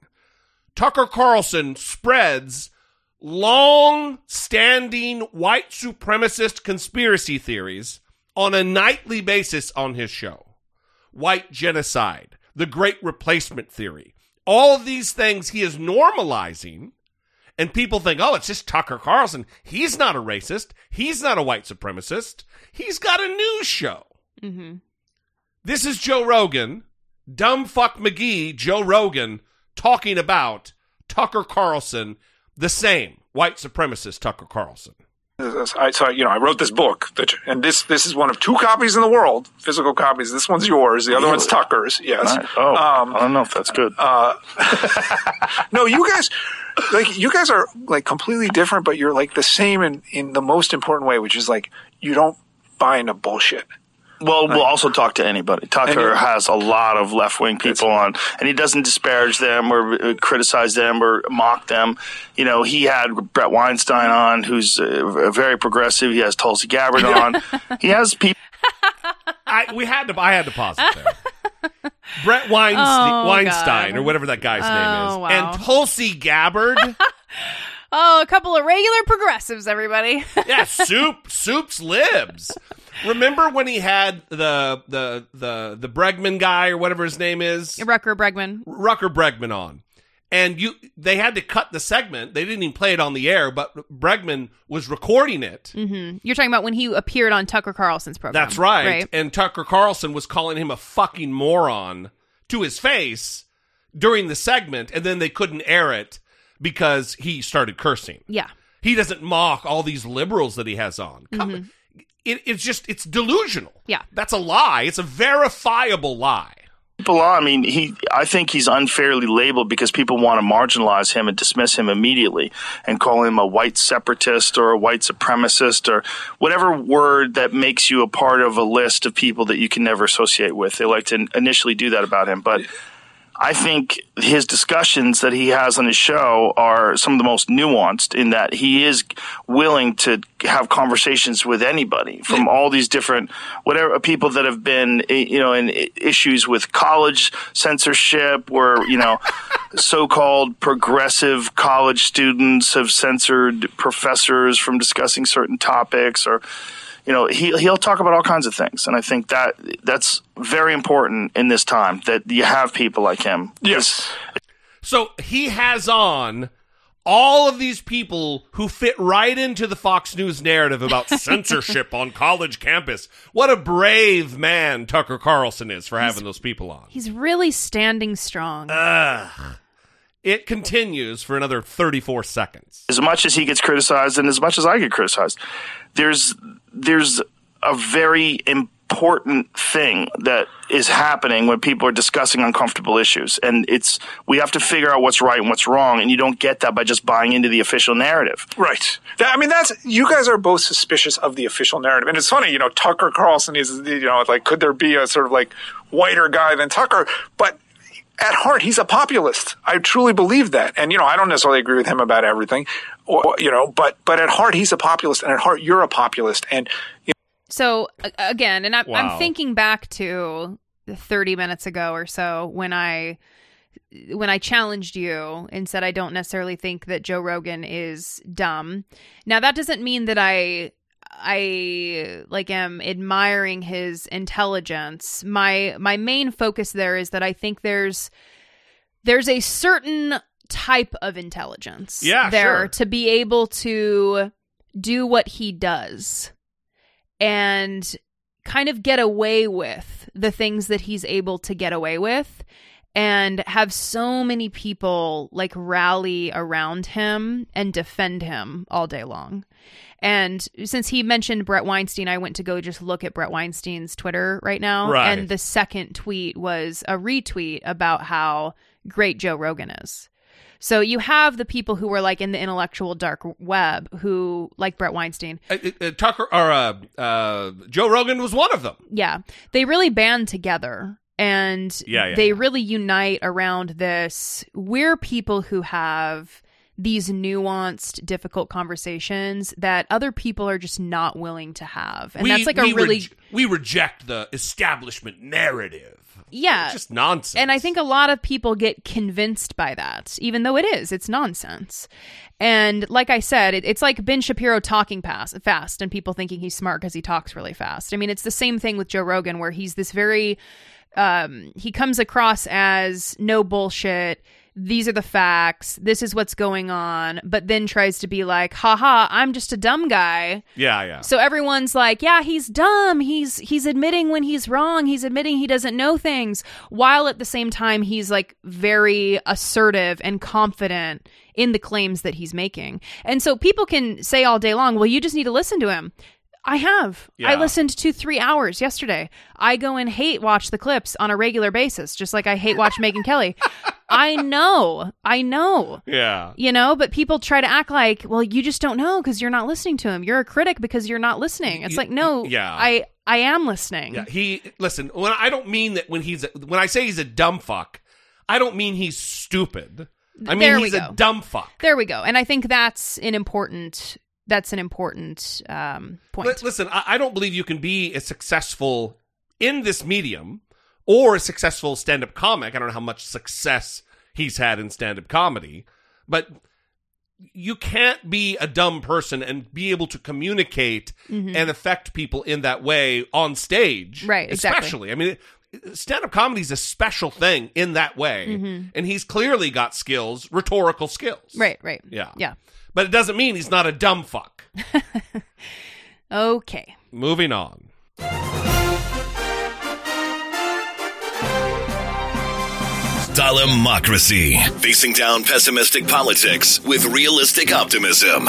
Tucker Carlson spreads long standing white supremacist conspiracy theories on a nightly basis on his show. White genocide, the great replacement theory. All of these things he is normalizing, and people think, oh, it's just Tucker Carlson. He's not a racist. He's not a white supremacist. He's got a news show. Mm-hmm. This is Joe Rogan, dumb fuck McGee, Joe Rogan, talking about Tucker Carlson, the same white supremacist Tucker Carlson. I, so you know, I wrote this book, that, and this this is one of two copies in the world, physical copies. This one's yours. The other one's Tucker's. Yes. Right. Oh, Um, I don't know if that's good. Uh, no, you guys, like you guys are like completely different, but you're like the same in in the most important way, which is like you don't buy into bullshit. Well, we'll also talk to anybody. Tucker Any- has a lot of left wing people on, and he doesn't disparage them or uh, criticize them or mock them. You know, he had Bret Weinstein on, who's uh, very progressive. He has Tulsi Gabbard on. he has people. I we had to I had to pause it there. Bret Weinstein, Oh, Weinstein or whatever that guy's name is, Oh, wow. and Tulsi Gabbard. Oh, a couple of regular progressives, everybody. yeah, soup, soup's libs. Remember when he had the the the the Bregman guy or whatever his name is, Rutger Bregman. Rutger Bregman on, and you they had to cut the segment. They didn't even play it on the air, but Bregman was recording it. hmm You're talking about when he appeared on Tucker Carlson's program. That's right. Right. And Tucker Carlson was calling him a fucking moron to his face during the segment, and then they couldn't air it because he started cursing. Yeah. He doesn't mock all these liberals that he has on. Come, Mhm. It, it's just it's delusional. Yeah. That's a lie. It's a verifiable lie. People on. I mean, he. I think he's unfairly labeled because people want to marginalize him and dismiss him immediately and call him a white separatist or a white supremacist or whatever word that makes you a part of a list of people that you can never associate with. They like to initially do that about him, but. I think his discussions that he has on his show are some of the most nuanced in that he is willing to have conversations with anybody from all these different whatever people that have been eh, you know in issues with college censorship where you know so-called progressive college students have censored professors from discussing certain topics or you know he he'll talk about all kinds of things and i think that that's very important in this time that you have people like him yes So he has on all of these people who fit right into the Fox News narrative about censorship on college campus. What a brave man Tucker Carlson is for having those people on. He's really standing strong. Ugh. It continues for another 34 seconds. as much as he gets criticized and as much as I get criticized, there's there's a very important thing that is happening when people are discussing uncomfortable issues, and it's we have to figure out what's right and what's wrong, and you don't get that by just buying into the official narrative. Right. That, I mean, that's you guys are both suspicious of the official narrative, and it's funny. You know, Tucker Carlson is you know like could there be a sort of like whiter guy than Tucker? But at heart, he's a populist. I truly believe that, and you know, I don't necessarily agree with him about everything, or you know, but but at heart, he's a populist, and at heart, you're a populist, and you know, So again, and I, Wow. I'm thinking back to 30 minutes ago or so when I when I challenged you and said I don't necessarily think that Joe Rogan is dumb. Now that doesn't mean that I I like am admiring his intelligence. My my main focus there is that I think there's there's a certain type of intelligence Yeah, there sure. to be able to do what he does and kind of get away with the things that he's able to get away with and have so many people like rally around him and defend him all day long. And since he mentioned Bret Weinstein, I went to go just look at Bret Weinstein's Twitter right now. Right. And the second tweet was a retweet about how great Joe Rogan is. So you have the people who were like in the intellectual dark web who like Bret Weinstein. Uh, uh, Tucker or uh, uh, Joe Rogan was one of them. Yeah. They really band together and Yeah, yeah, they really unite around this. We're people who have these nuanced, difficult conversations that other people are just not willing to have. And we, that's like a really rej- we reject the establishment narrative. Yeah, It's just nonsense. And I think a lot of people get convinced by that, even though it is. It's nonsense. And like I said, it, it's like Ben Shapiro talking past, fast and people thinking he's smart because he talks really fast. I mean, it's the same thing with Joe Rogan, where he's this very, um, he comes across as no bullshit. These are the facts. This is what's going on. But then tries to be like, haha, I'm just a dumb guy. yeah, yeah. So everyone's like, yeah, he's dumb. He's he's admitting when he's wrong. He's admitting he doesn't know things while at the same time he's like very assertive and confident in the claims that he's making. And so people can say all day long, "Well, you just need to listen to him." I have. I listened to 3 hours yesterday. I go and hate watch the clips on a regular basis, just like I hate watch Megyn Kelly. I know. I know yeah. you know but people try to act like well you just don't know because you're not listening to him you're a critic because you're not listening it's like no yeah. i i am listening Yeah, he listen. When I don't mean that when he's a, when I say he's a dumb fuck, I don't mean he's stupid. I mean There he's a dumb fuck. there we go and i think that's an important that's an important um point Li- listen, I, I don't believe you can be a successful in this medium or a successful stand-up comic. I don't know how much success he's had in stand-up comedy, but you can't be a dumb person and be able to communicate Mhm. and affect people in that way on stage. Right, exactly. Especially, I mean, stand-up comedy is a special thing in that way, Mhm. and he's clearly got skills, rhetorical skills. right right Yeah. yeah But it doesn't mean he's not a dumb fuck. okay Moving on. Democracy. Facing down pessimistic politics with realistic optimism.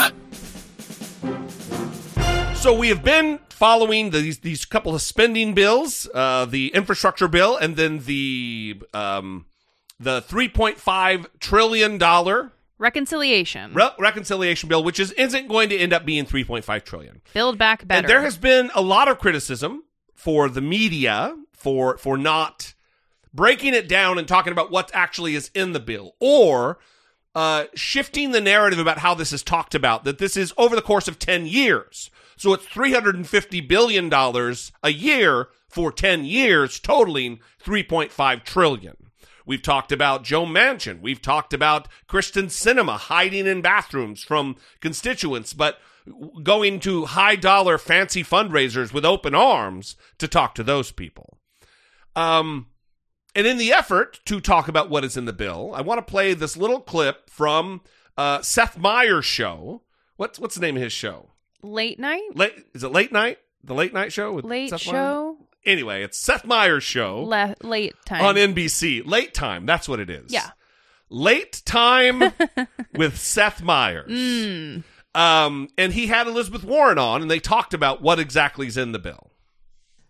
So we have been following these these couple of spending bills, uh, the infrastructure bill, and then the um, the three point five trillion dollar reconciliation. Re- reconciliation bill, which is isn't going to end up being three point five trillion. build back better. And there has been a lot of criticism for the media for for not breaking it down and talking about what actually is in the bill or uh, shifting the narrative about how this is talked about that this is over the course of 10 years. So it's 350 billion dollars a year for 10 years totaling 3.5 trillion We've talked about Joe Manchin. We've talked about Kyrsten Sinema hiding in bathrooms from constituents, but going to high dollar fancy fundraisers with open arms to talk to those people. Um, and in the effort to talk about what is in the bill, I want to play this little clip from uh, Seth Meyers' show. What's what's the name of his show? late night Late is it late night? The late night show with late Seth Meyers? Show Anyway, it's Seth Meyers' show Le- late time on NBC. Late time. That's what it is. yeah Late time with Seth Meyers. Mm. Um, and he had Elizabeth Warren on, and they talked about what exactly is in the bill.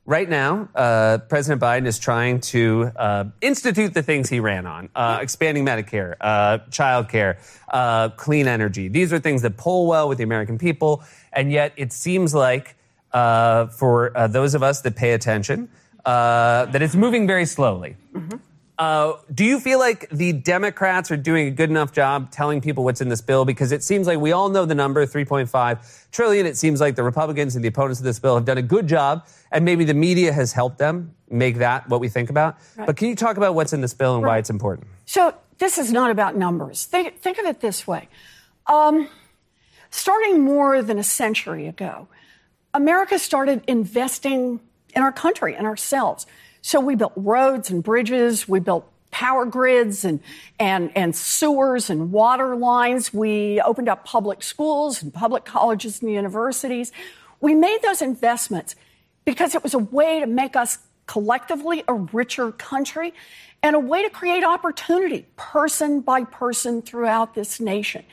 Right now, uh, President Biden is trying to uh, institute the things he ran on uh, expanding Medicare, uh, child care, uh, clean energy. These are things that poll well with the American people. And yet, it seems like uh, for uh, those of us that pay attention, uh, that it's moving very slowly. Uh, do you feel like the Democrats are doing a good enough job telling people what's in this bill? Because it seems like we all know the number, 3.5 trillion. It seems like the Republicans and the opponents of this bill have done a good job, and maybe the media has helped them make that what we think about. Right. But can you talk about what's in this bill and why it's important? So this is not about numbers. Think, think of it this way. Um, starting more than a century ago, America started investing in our country and ourselves. So we built roads and bridges, we built power grids and, and, and sewers and water lines. We opened up public schools and public colleges and universities. We made those investments because it was a way to make us collectively a richer country and a way to create opportunity person by person throughout this nation.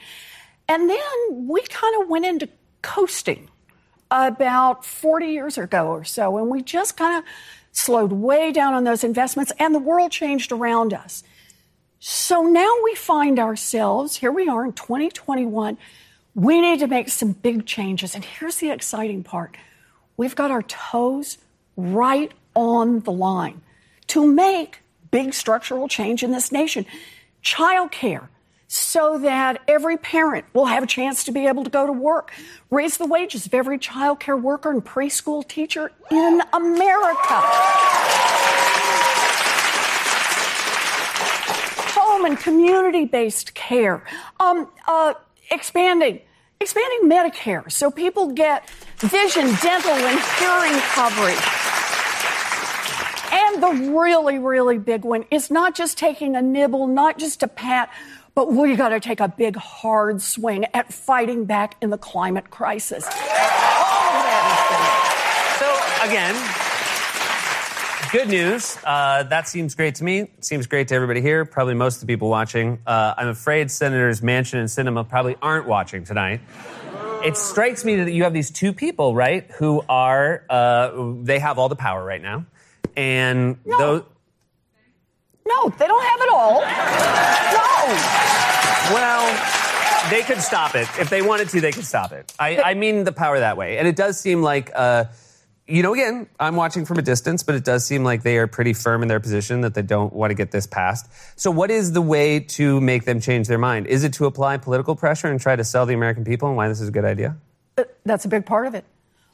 And then we kind of went into coasting about 40 years ago or so, and we just kind of slowed way down on those investments, and the world changed around us. So now we find ourselves, here we are in 2021. We need to make some big changes. And here's the exciting part we've got our toes right on the line to make big structural change in this nation. Childcare. So that every parent will have a chance to be able to go to work. Raise the wages of every child care worker and preschool teacher in America. Home and community based care. Um, uh, expanding. Expanding Medicare so people get vision, dental, and hearing coverage. And the really, really big one is not just taking a nibble, not just a pat, but we got to take a big, hard swing at fighting back in the climate crisis. So again, good news. Uh, that seems great to me. Seems great to everybody here. Probably most of the people watching. Uh, I'm afraid Senators Manchin and Sinema probably aren't watching tonight. It strikes me that you have these two people, right, who are uh, they have all the power right now, and No. those. No, they don't have it all. No. Well, they could stop it if they wanted to. They could stop it. I, I mean the power that way, and it does seem like, uh, you know, again, I'm watching from a distance, but it does seem like they are pretty firm in their position that they don't want to get this passed. So, what is the way to make them change their mind? Is it to apply political pressure and try to sell the American people and why this is a good idea? That's a big part of it.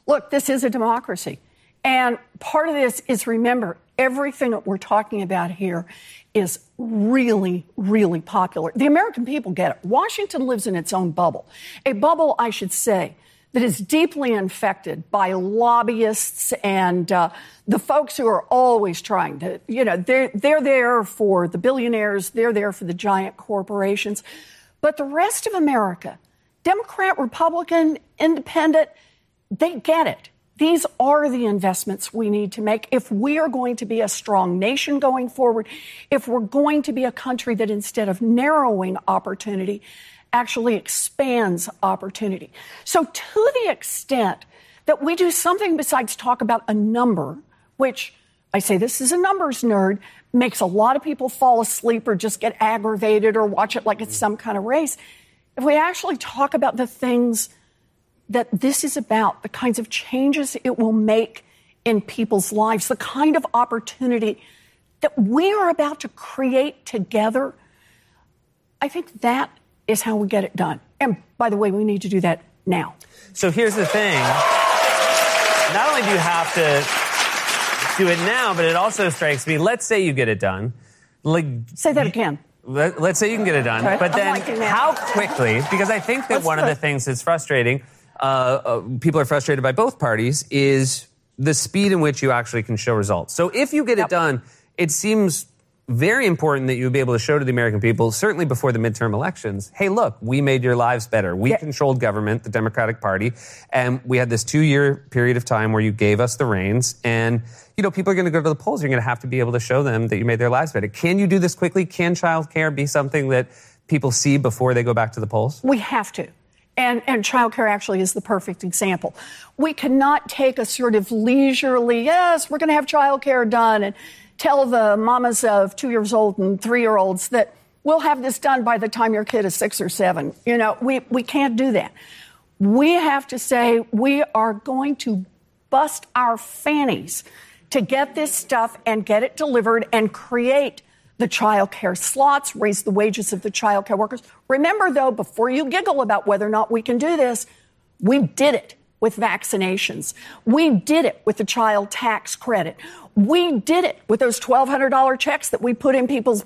Look, this is a democracy. And part of this is remember, everything that we're talking about here is really, really popular. The American people get it. Washington lives in its own bubble. A bubble, I should say, that is deeply infected by lobbyists and uh, the folks who are always trying to, you know, they're, they're there for the billionaires, they're there for the giant corporations. But the rest of America, Democrat, Republican, Independent, they get it. These are the investments we need to make if we are going to be a strong nation going forward, if we're going to be a country that instead of narrowing opportunity, actually expands opportunity. So, to the extent that we do something besides talk about a number, which I say this is a numbers nerd, makes a lot of people fall asleep or just get aggravated or watch it like it's mm. some kind of race. If we actually talk about the things that this is about, the kinds of changes it will make in people's lives, the kind of opportunity that we are about to create together, I think that is how we get it done. And by the way, we need to do that now. So here's the thing. Not only do you have to do it now, but it also strikes me, let's say you get it done. Like Say that again. Let, us say you can get it done, Okay. but then how quickly? Because I think that Let's one of the things that's frustrating, uh, uh, people are frustrated by both parties, is the speed in which you actually can show results. So if you get it done, it seems very important that you would be able to show to the American people, certainly before the midterm elections, hey, look, we made your lives better. We controlled government, the Democratic Party, and we had this two year period of time where you gave us the reins. And, you know, people are going to go to the polls. You're going to have to be able to show them that you made their lives better. Can you do this quickly? Can child care be something that people see before they go back to the polls? We have to. And, and childcare actually is the perfect example. We cannot take a sort of leisurely, yes, we're going to have childcare done and tell the mamas of two years old and three year olds that we'll have this done by the time your kid is six or seven. You know, we, we can't do that. We have to say we are going to bust our fannies to get this stuff and get it delivered and create the child care slots, raise the wages of the child care workers. Remember, though, before you giggle about whether or not we can do this, we did it with vaccinations. We did it with the child tax credit. We did it with those $1,200 checks that we put in people's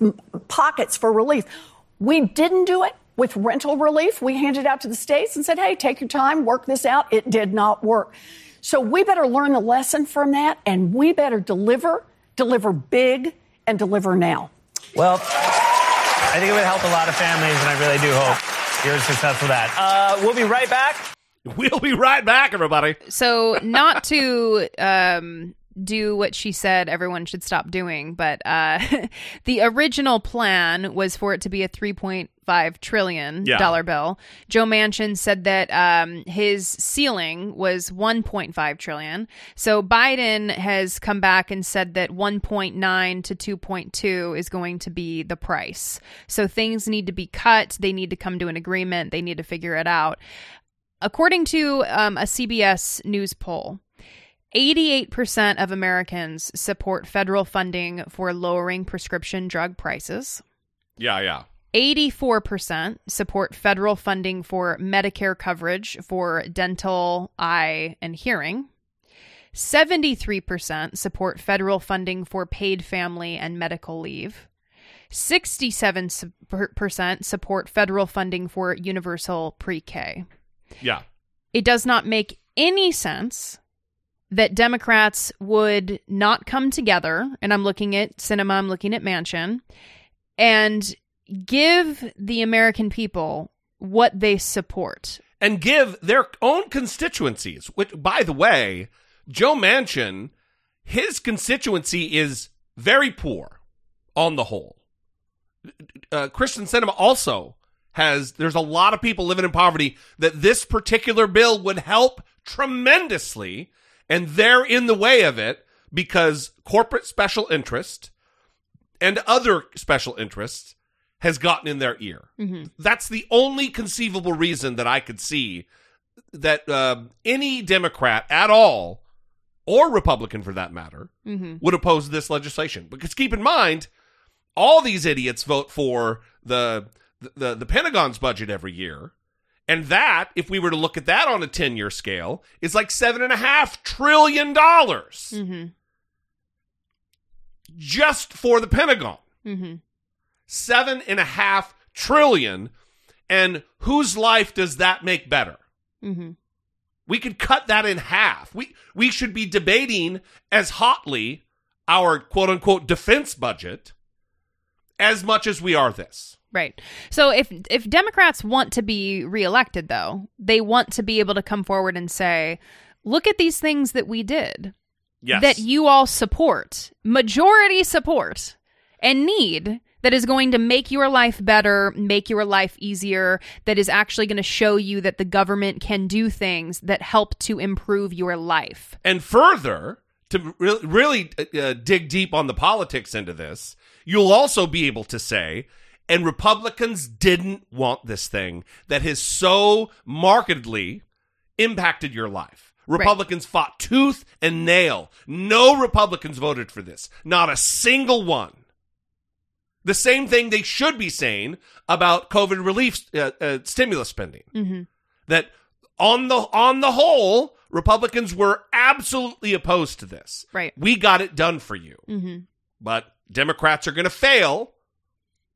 pockets for relief. We didn't do it with rental relief. We handed out to the states and said, hey, take your time, work this out. It did not work. So we better learn the lesson from that and we better deliver, deliver big, and deliver now. Well, I think it would help a lot of families, and I really do hope you're successful with that. Uh, we'll be right back. We'll be right back, everybody. So, not to um, do what she said everyone should stop doing, but uh, the original plan was for it to be a 3.5 trillion Yeah. dollar bill. Joe Manchin said that um, his ceiling was 1.5 trillion. So Biden has come back and said that 1.9 to 2.2 is going to be the price. So things need to be cut. They need to come to an agreement. They need to figure it out. According to um, a CBS News poll, 88% of Americans support federal funding for lowering prescription drug prices. Yeah, yeah. 84% support federal funding for Medicare coverage for dental, eye, and hearing. 73% support federal funding for paid family and medical leave. 67% support federal funding for universal pre K. Yeah. It does not make any sense that Democrats would not come together, and I'm looking at Sinema, I'm looking at Manchin, and give the American people what they support. And give their own constituencies, which, by the way, Joe Manchin, his constituency is very poor on the whole. Uh, Kyrsten Sinema also has, there's a lot of people living in poverty that this particular bill would help tremendously, and they're in the way of it because corporate special interest and other special interests has gotten in their ear. Mm-hmm. That's the only conceivable reason that I could see that uh, any Democrat at all, or Republican for that matter, Mhm. would oppose this legislation. Because keep in mind, all these idiots vote for the the, the Pentagon's budget every year. And that, if we were to look at that on a 10 year scale, is like seven and a half trillion dollars Mm-hmm. just for the Pentagon. Mm-hmm. Seven and a half trillion. And whose life does that make better? Mm-hmm. We could cut that in half. We we should be debating as hotly our quote unquote defense budget as much as we are this. Right. So if if Democrats want to be reelected though, they want to be able to come forward and say, "Look at these things that we did." Yes. That you all support, majority support and need that is going to make your life better, make your life easier, that is actually going to show you that the government can do things that help to improve your life. And further, to re- really uh, dig deep on the politics into this, you'll also be able to say, and Republicans didn't want this thing that has so markedly impacted your life. Right. Republicans fought tooth and nail. No Republicans voted for this. Not a single one. The same thing they should be saying about COVID relief uh, uh, stimulus spending Mm-hmm. that on the on the whole republicans were absolutely opposed to this Right. we got it done for you Mm-hmm. but democrats are going to fail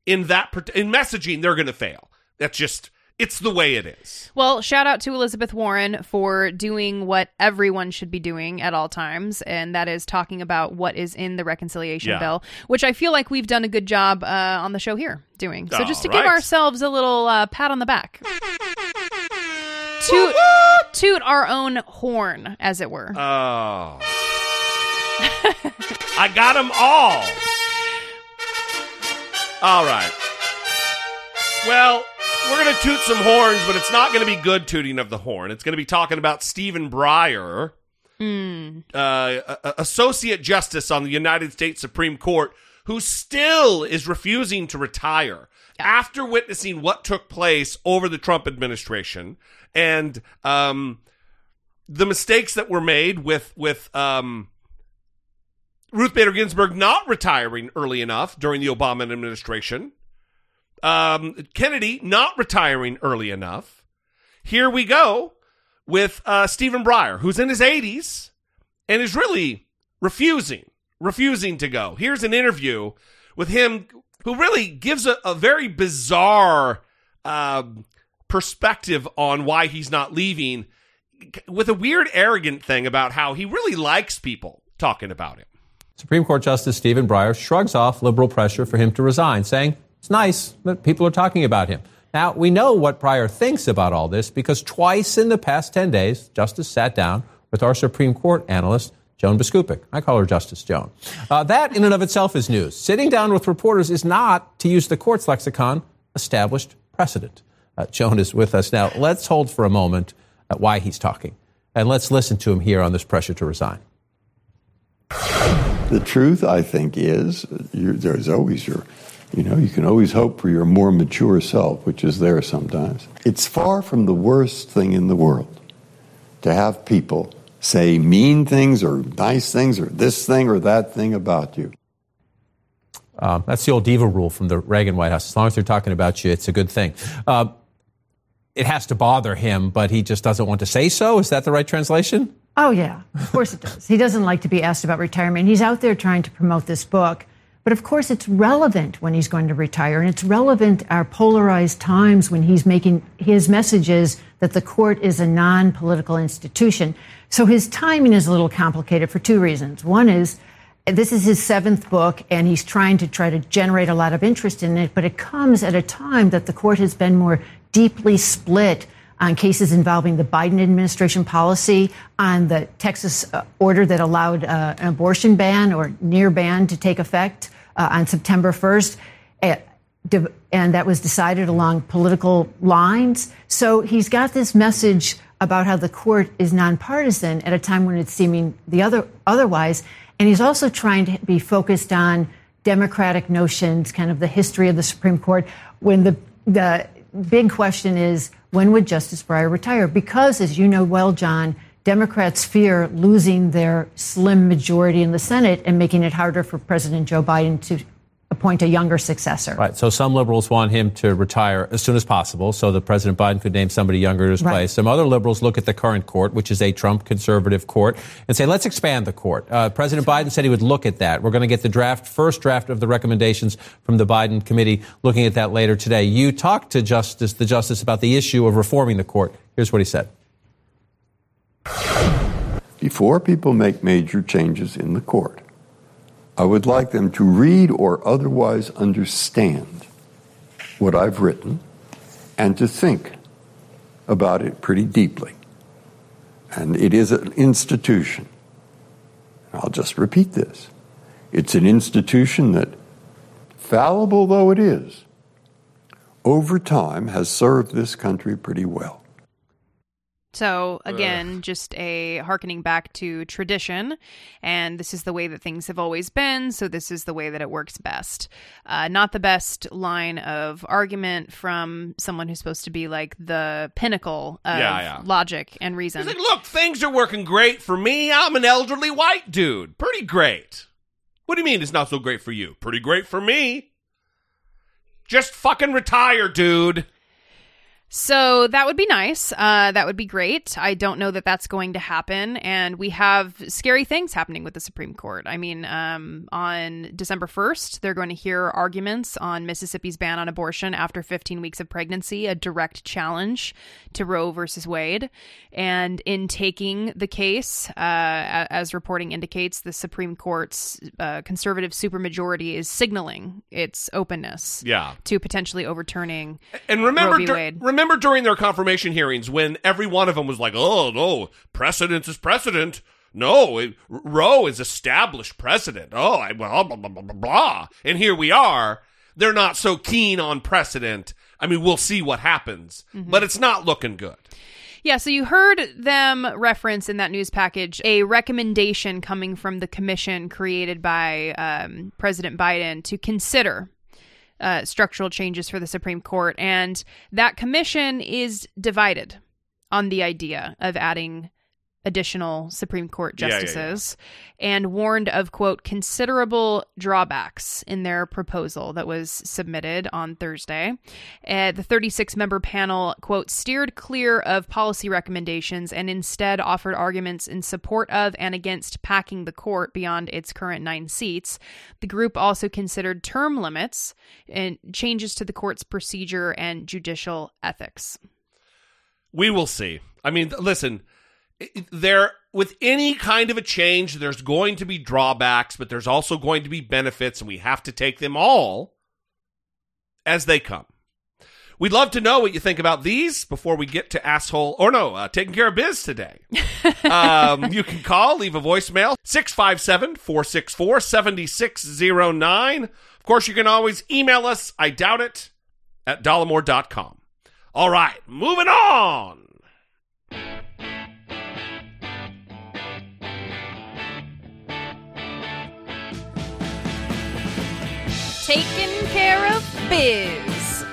in that in messaging they're going to fail that's just it's the way it is Well, shout out to Elizabeth Warren for doing what everyone should be doing at all times, and that is talking about what is in the reconciliation Yeah. bill, which I feel like we've done a good job uh, on the show here doing. So just to All give ourselves a little uh, pat on the back. Toot, toot our own horn, as it were. oh i got them all all right well we're going to toot some horns but it's not going to be good tooting of the horn. It's going to be talking about stephen breyer Mm. uh, associate justice on the United States Supreme Court who still is refusing to retire after witnessing what took place over the Trump administration and um, the mistakes that were made with with um, Ruth Bader Ginsburg not retiring early enough during the Obama administration, um, Kennedy not retiring early enough. Here we go with uh, Stephen Breyer, who's in his 80s and is really refusing, refusing to go. Here's an interview with him who really gives a, a very bizarre um, perspective on why he's not leaving with a weird, arrogant thing about how he really likes people talking about him. Supreme Court Justice Stephen Breyer shrugs off liberal pressure for him to resign, saying it's nice that people are talking about him. Now, we know what Breyer thinks about all this because twice in the past 10 days, Justice sat down with our Supreme Court analyst, Joan Biskupic. I call her Justice Joan. Uh, that, in and of itself, is news. Sitting down with reporters is not, to use the court's lexicon, established precedent. Uh, Joan is with us now. Let's hold for a moment at why he's talking, and let's listen to him here on this pressure to resign. The truth, I think, is there's always your, you know, you can always hope for your more mature self, which is there sometimes. It's far from the worst thing in the world to have people say mean things or nice things or this thing or that thing about you. Um, that's the old Deaver rule from the Reagan White House. As long as they're talking about you, it's a good thing. Uh, it has to bother him, but he just doesn't want to say so. Is that the right translation? Oh, yeah, of course it does. he doesn't like to be asked about retirement. He's out there trying to promote this book. But of course, it's relevant when he's going to retire, and it's relevant our polarized times when he's making his messages that the court is a non political institution. So his timing is a little complicated for two reasons. One is this is his seventh book, and he's trying to try to generate a lot of interest in it, but it comes at a time that the court has been more deeply split on cases involving the Biden administration policy, on the Texas uh, order that allowed uh, an abortion ban or near ban to take effect uh, on September 1st. and that was decided along political lines. So he's got this message about how the court is nonpartisan at a time when it's seeming the other otherwise. And he's also trying to be focused on democratic notions, kind of the history of the Supreme Court, when the the big question is when would Justice Breyer retire? Because, as you know well, John, Democrats fear losing their slim majority in the Senate and making it harder for President Joe Biden to appoint a younger successor. Right. So some liberals want him to retire as soon as possible so that President Biden could name somebody younger in his right. place. Some other liberals look at the current court, which is a Trump conservative court, and say, let's expand the court. Uh, President Biden said he would look at that. We're going to get the draft, first draft of the recommendations from the Biden committee, looking at that later today. You talked to Justice, the Justice about the issue of reforming the court. Here's what he said. Before people make major changes in the court, I would like them to read or otherwise understand what I've written and to think about it pretty deeply. And it is an institution. I'll just repeat this. It's an institution that, fallible though it is, over time has served this country pretty well. So again, Ugh. just a harkening back to tradition, and this is the way that things have always been. So this is the way that it works best. Uh, not the best line of argument from someone who's supposed to be like the pinnacle of yeah, yeah. logic and reason. Like, Look, things are working great for me. I'm an elderly white dude. Pretty great. What do you mean it's not so great for you? Pretty great for me. Just fucking retire, dude. So that would be nice. Uh, that would be great. I don't know that that's going to happen. And we have scary things happening with the Supreme Court. I mean, um, on December 1st, they're going to hear arguments on Mississippi's ban on abortion after 15 weeks of pregnancy, a direct challenge to Roe versus Wade. And in taking the case, uh, as reporting indicates, the Supreme Court's uh, conservative supermajority is signaling its openness yeah. to potentially overturning and remember, Roe v. Wade. Remember remember during their confirmation hearings when every one of them was like, "Oh no, precedent is precedent." No, it, Roe is established precedent. Oh, I, well, blah, blah, blah, blah, blah. And here we are. They're not so keen on precedent. I mean, we'll see what happens, mm-hmm. but it's not looking good. Yeah, so you heard them reference in that news package a recommendation coming from the commission created by um, President Biden to consider uh, structural changes for the Supreme Court. And that commission is divided on the idea of adding additional Supreme Court justices yeah, yeah, yeah. and warned of, quote, considerable drawbacks in their proposal that was submitted on Thursday. Uh, the 36 member panel, quote, steered clear of policy recommendations and instead offered arguments in support of and against packing the court beyond its current nine seats. The group also considered term limits and changes to the court's procedure and judicial ethics. We will see. I mean, listen there with any kind of a change there's going to be drawbacks but there's also going to be benefits and we have to take them all as they come. We'd love to know what you think about these before we get to asshole or no uh, taking care of biz today. Um, you can call leave a voicemail 657-464-7609 of course you can always email us i doubt it at dollemore.com all right moving on taking care of biz.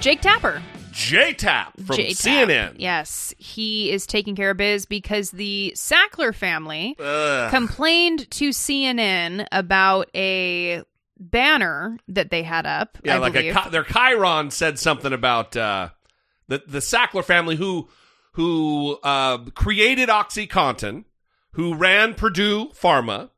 Jake Tapper J Tap from J-Tap. CNN. Yes, he is taking care of biz because the Sackler family Ugh. complained to CNN about a banner that they had up. Yeah, I like believe. a their Chiron said something about uh, the the Sackler family who who uh, created OxyContin, who ran Purdue Pharma,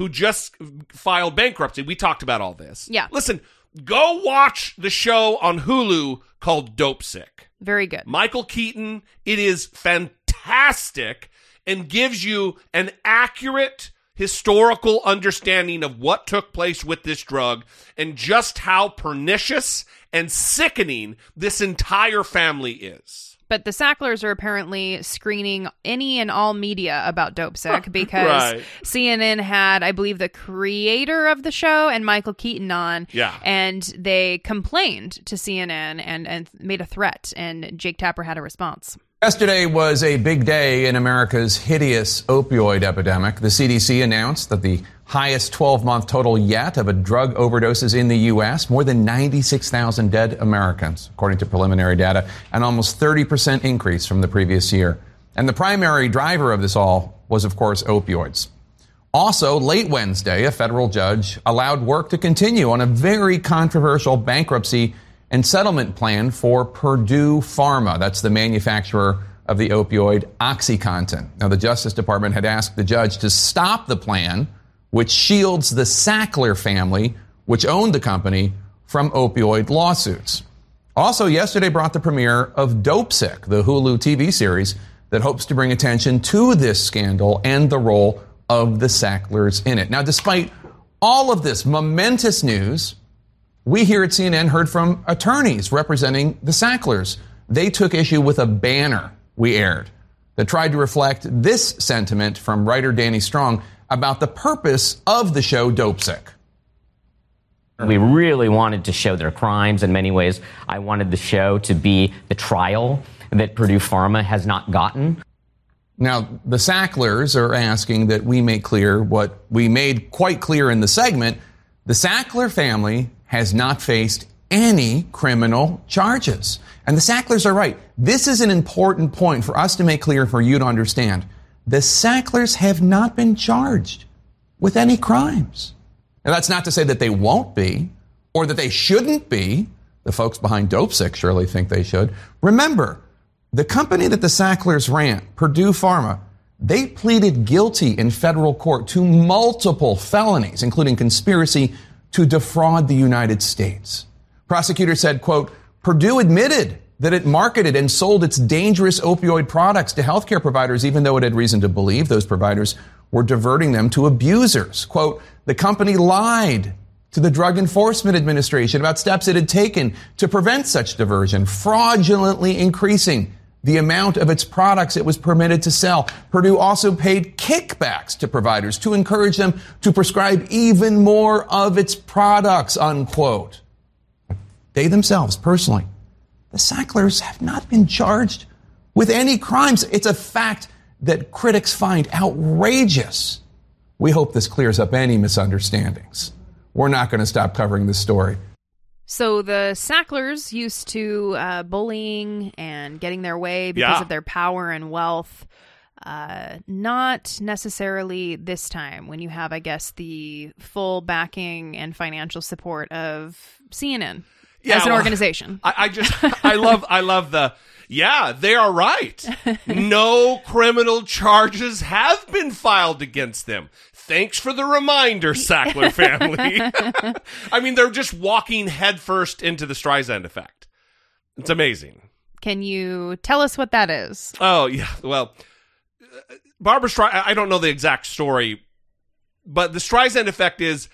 who just filed bankruptcy. We talked about all this. Yeah. Listen, go watch the show on Hulu called Dopesick. Very good. Michael Keaton. It is fantastic and gives you an accurate historical understanding of what took place with this drug and just how pernicious and sickening this entire family is. But the Sacklers are apparently screening any and all media about Dopesick because Right. CNN had, I believe, the creator of the show and Michael Keaton on. Yeah. And they complained to CNN and, and made a threat, and Jake Tapper had a response. Yesterday was a big day in America's hideous opioid epidemic. The CDC announced that the highest 12 month total yet of a drug overdoses in the U.S., more than 96,000 dead Americans, according to preliminary data, an almost 30% increase from the previous year. And the primary driver of this all was, of course, opioids. Also, late Wednesday, a federal judge allowed work to continue on a very controversial bankruptcy and settlement plan for Purdue Pharma. That's the manufacturer of the opioid OxyContin. Now, the Justice Department had asked the judge to stop the plan, which shields the Sackler family, which owned the company, from opioid lawsuits. Also, yesterday brought the premiere of Dopesick, the Hulu TV series that hopes to bring attention to this scandal and the role of the Sacklers in it. Now, despite all of this momentous news, we here at CNN heard from attorneys representing the Sacklers. They took issue with a banner we aired that tried to reflect this sentiment from writer Danny Strong about the purpose of the show Dopesick. We really wanted to show their crimes in many ways. I wanted the show to be the trial that Purdue Pharma has not gotten. Now, the Sacklers are asking that we make clear what we made quite clear in the segment. The Sackler family has not faced any criminal charges. And the Sacklers are right. This is an important point for us to make clear for you to understand. The Sacklers have not been charged with any crimes. Now, that's not to say that they won't be or that they shouldn't be. The folks behind Dopesick surely think they should. Remember, the company that the Sacklers ran, Purdue Pharma, they pleaded guilty in federal court to multiple felonies, including conspiracy to defraud the United States. Prosecutor said, quote, Purdue admitted that it marketed and sold its dangerous opioid products to healthcare providers, even though it had reason to believe those providers were diverting them to abusers. Quote, the company lied to the Drug Enforcement Administration about steps it had taken to prevent such diversion, fraudulently increasing the amount of its products it was permitted to sell. Purdue also paid kickbacks to providers to encourage them to prescribe even more of its products, unquote. They themselves, personally, the Sacklers have not been charged with any crimes. It's a fact that critics find outrageous. We hope this clears up any misunderstandings. We're not going to stop covering this story. So the Sacklers used to uh, bullying and getting their way because Yeah. of their power and wealth. Uh, not necessarily this time when you have, I guess, the full backing and financial support of CNN as an well, organization. I, I just I love I love the yeah, they are right. No criminal charges have been filed against them. Thanks for the reminder, Sackler family. I mean, they're just walking headfirst into the Streisand effect. It's amazing. Can you tell us what that is? Oh yeah, well, Barbra Streisand. I don't know the exact story, but the Streisand effect is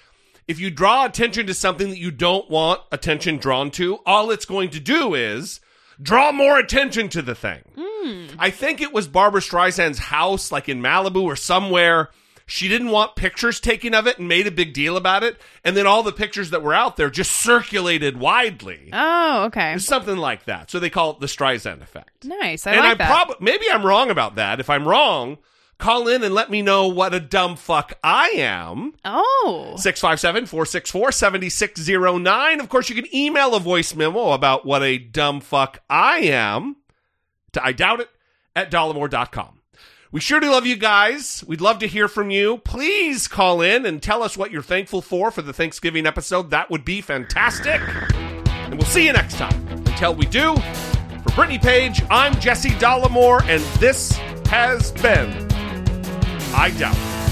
if you draw attention to something that you don't want attention drawn to, all it's going to do is draw more attention to the thing. Hmm. I think it was Barbra Streisand's house, like in Malibu or somewhere. She didn't want pictures taken of it and made a big deal about it. And then all the pictures that were out there just circulated widely. Oh, okay. Something like that. So they call it the Streisand effect. Nice. I and like I that. probably maybe I'm wrong about that. If I'm wrong, Call in and let me know what a dumb fuck I am. Oh. 657 464 7609. Of course, you can email a voice memo about what a dumb fuck I am to I doubt it at dollemore.com. We sure do love you guys. We'd love to hear from you. Please call in and tell us what you're thankful for for the Thanksgiving episode. That would be fantastic. And we'll see you next time. Until we do, for Brittany Page, I'm Jesse Dollemore, and this has been I Doubt.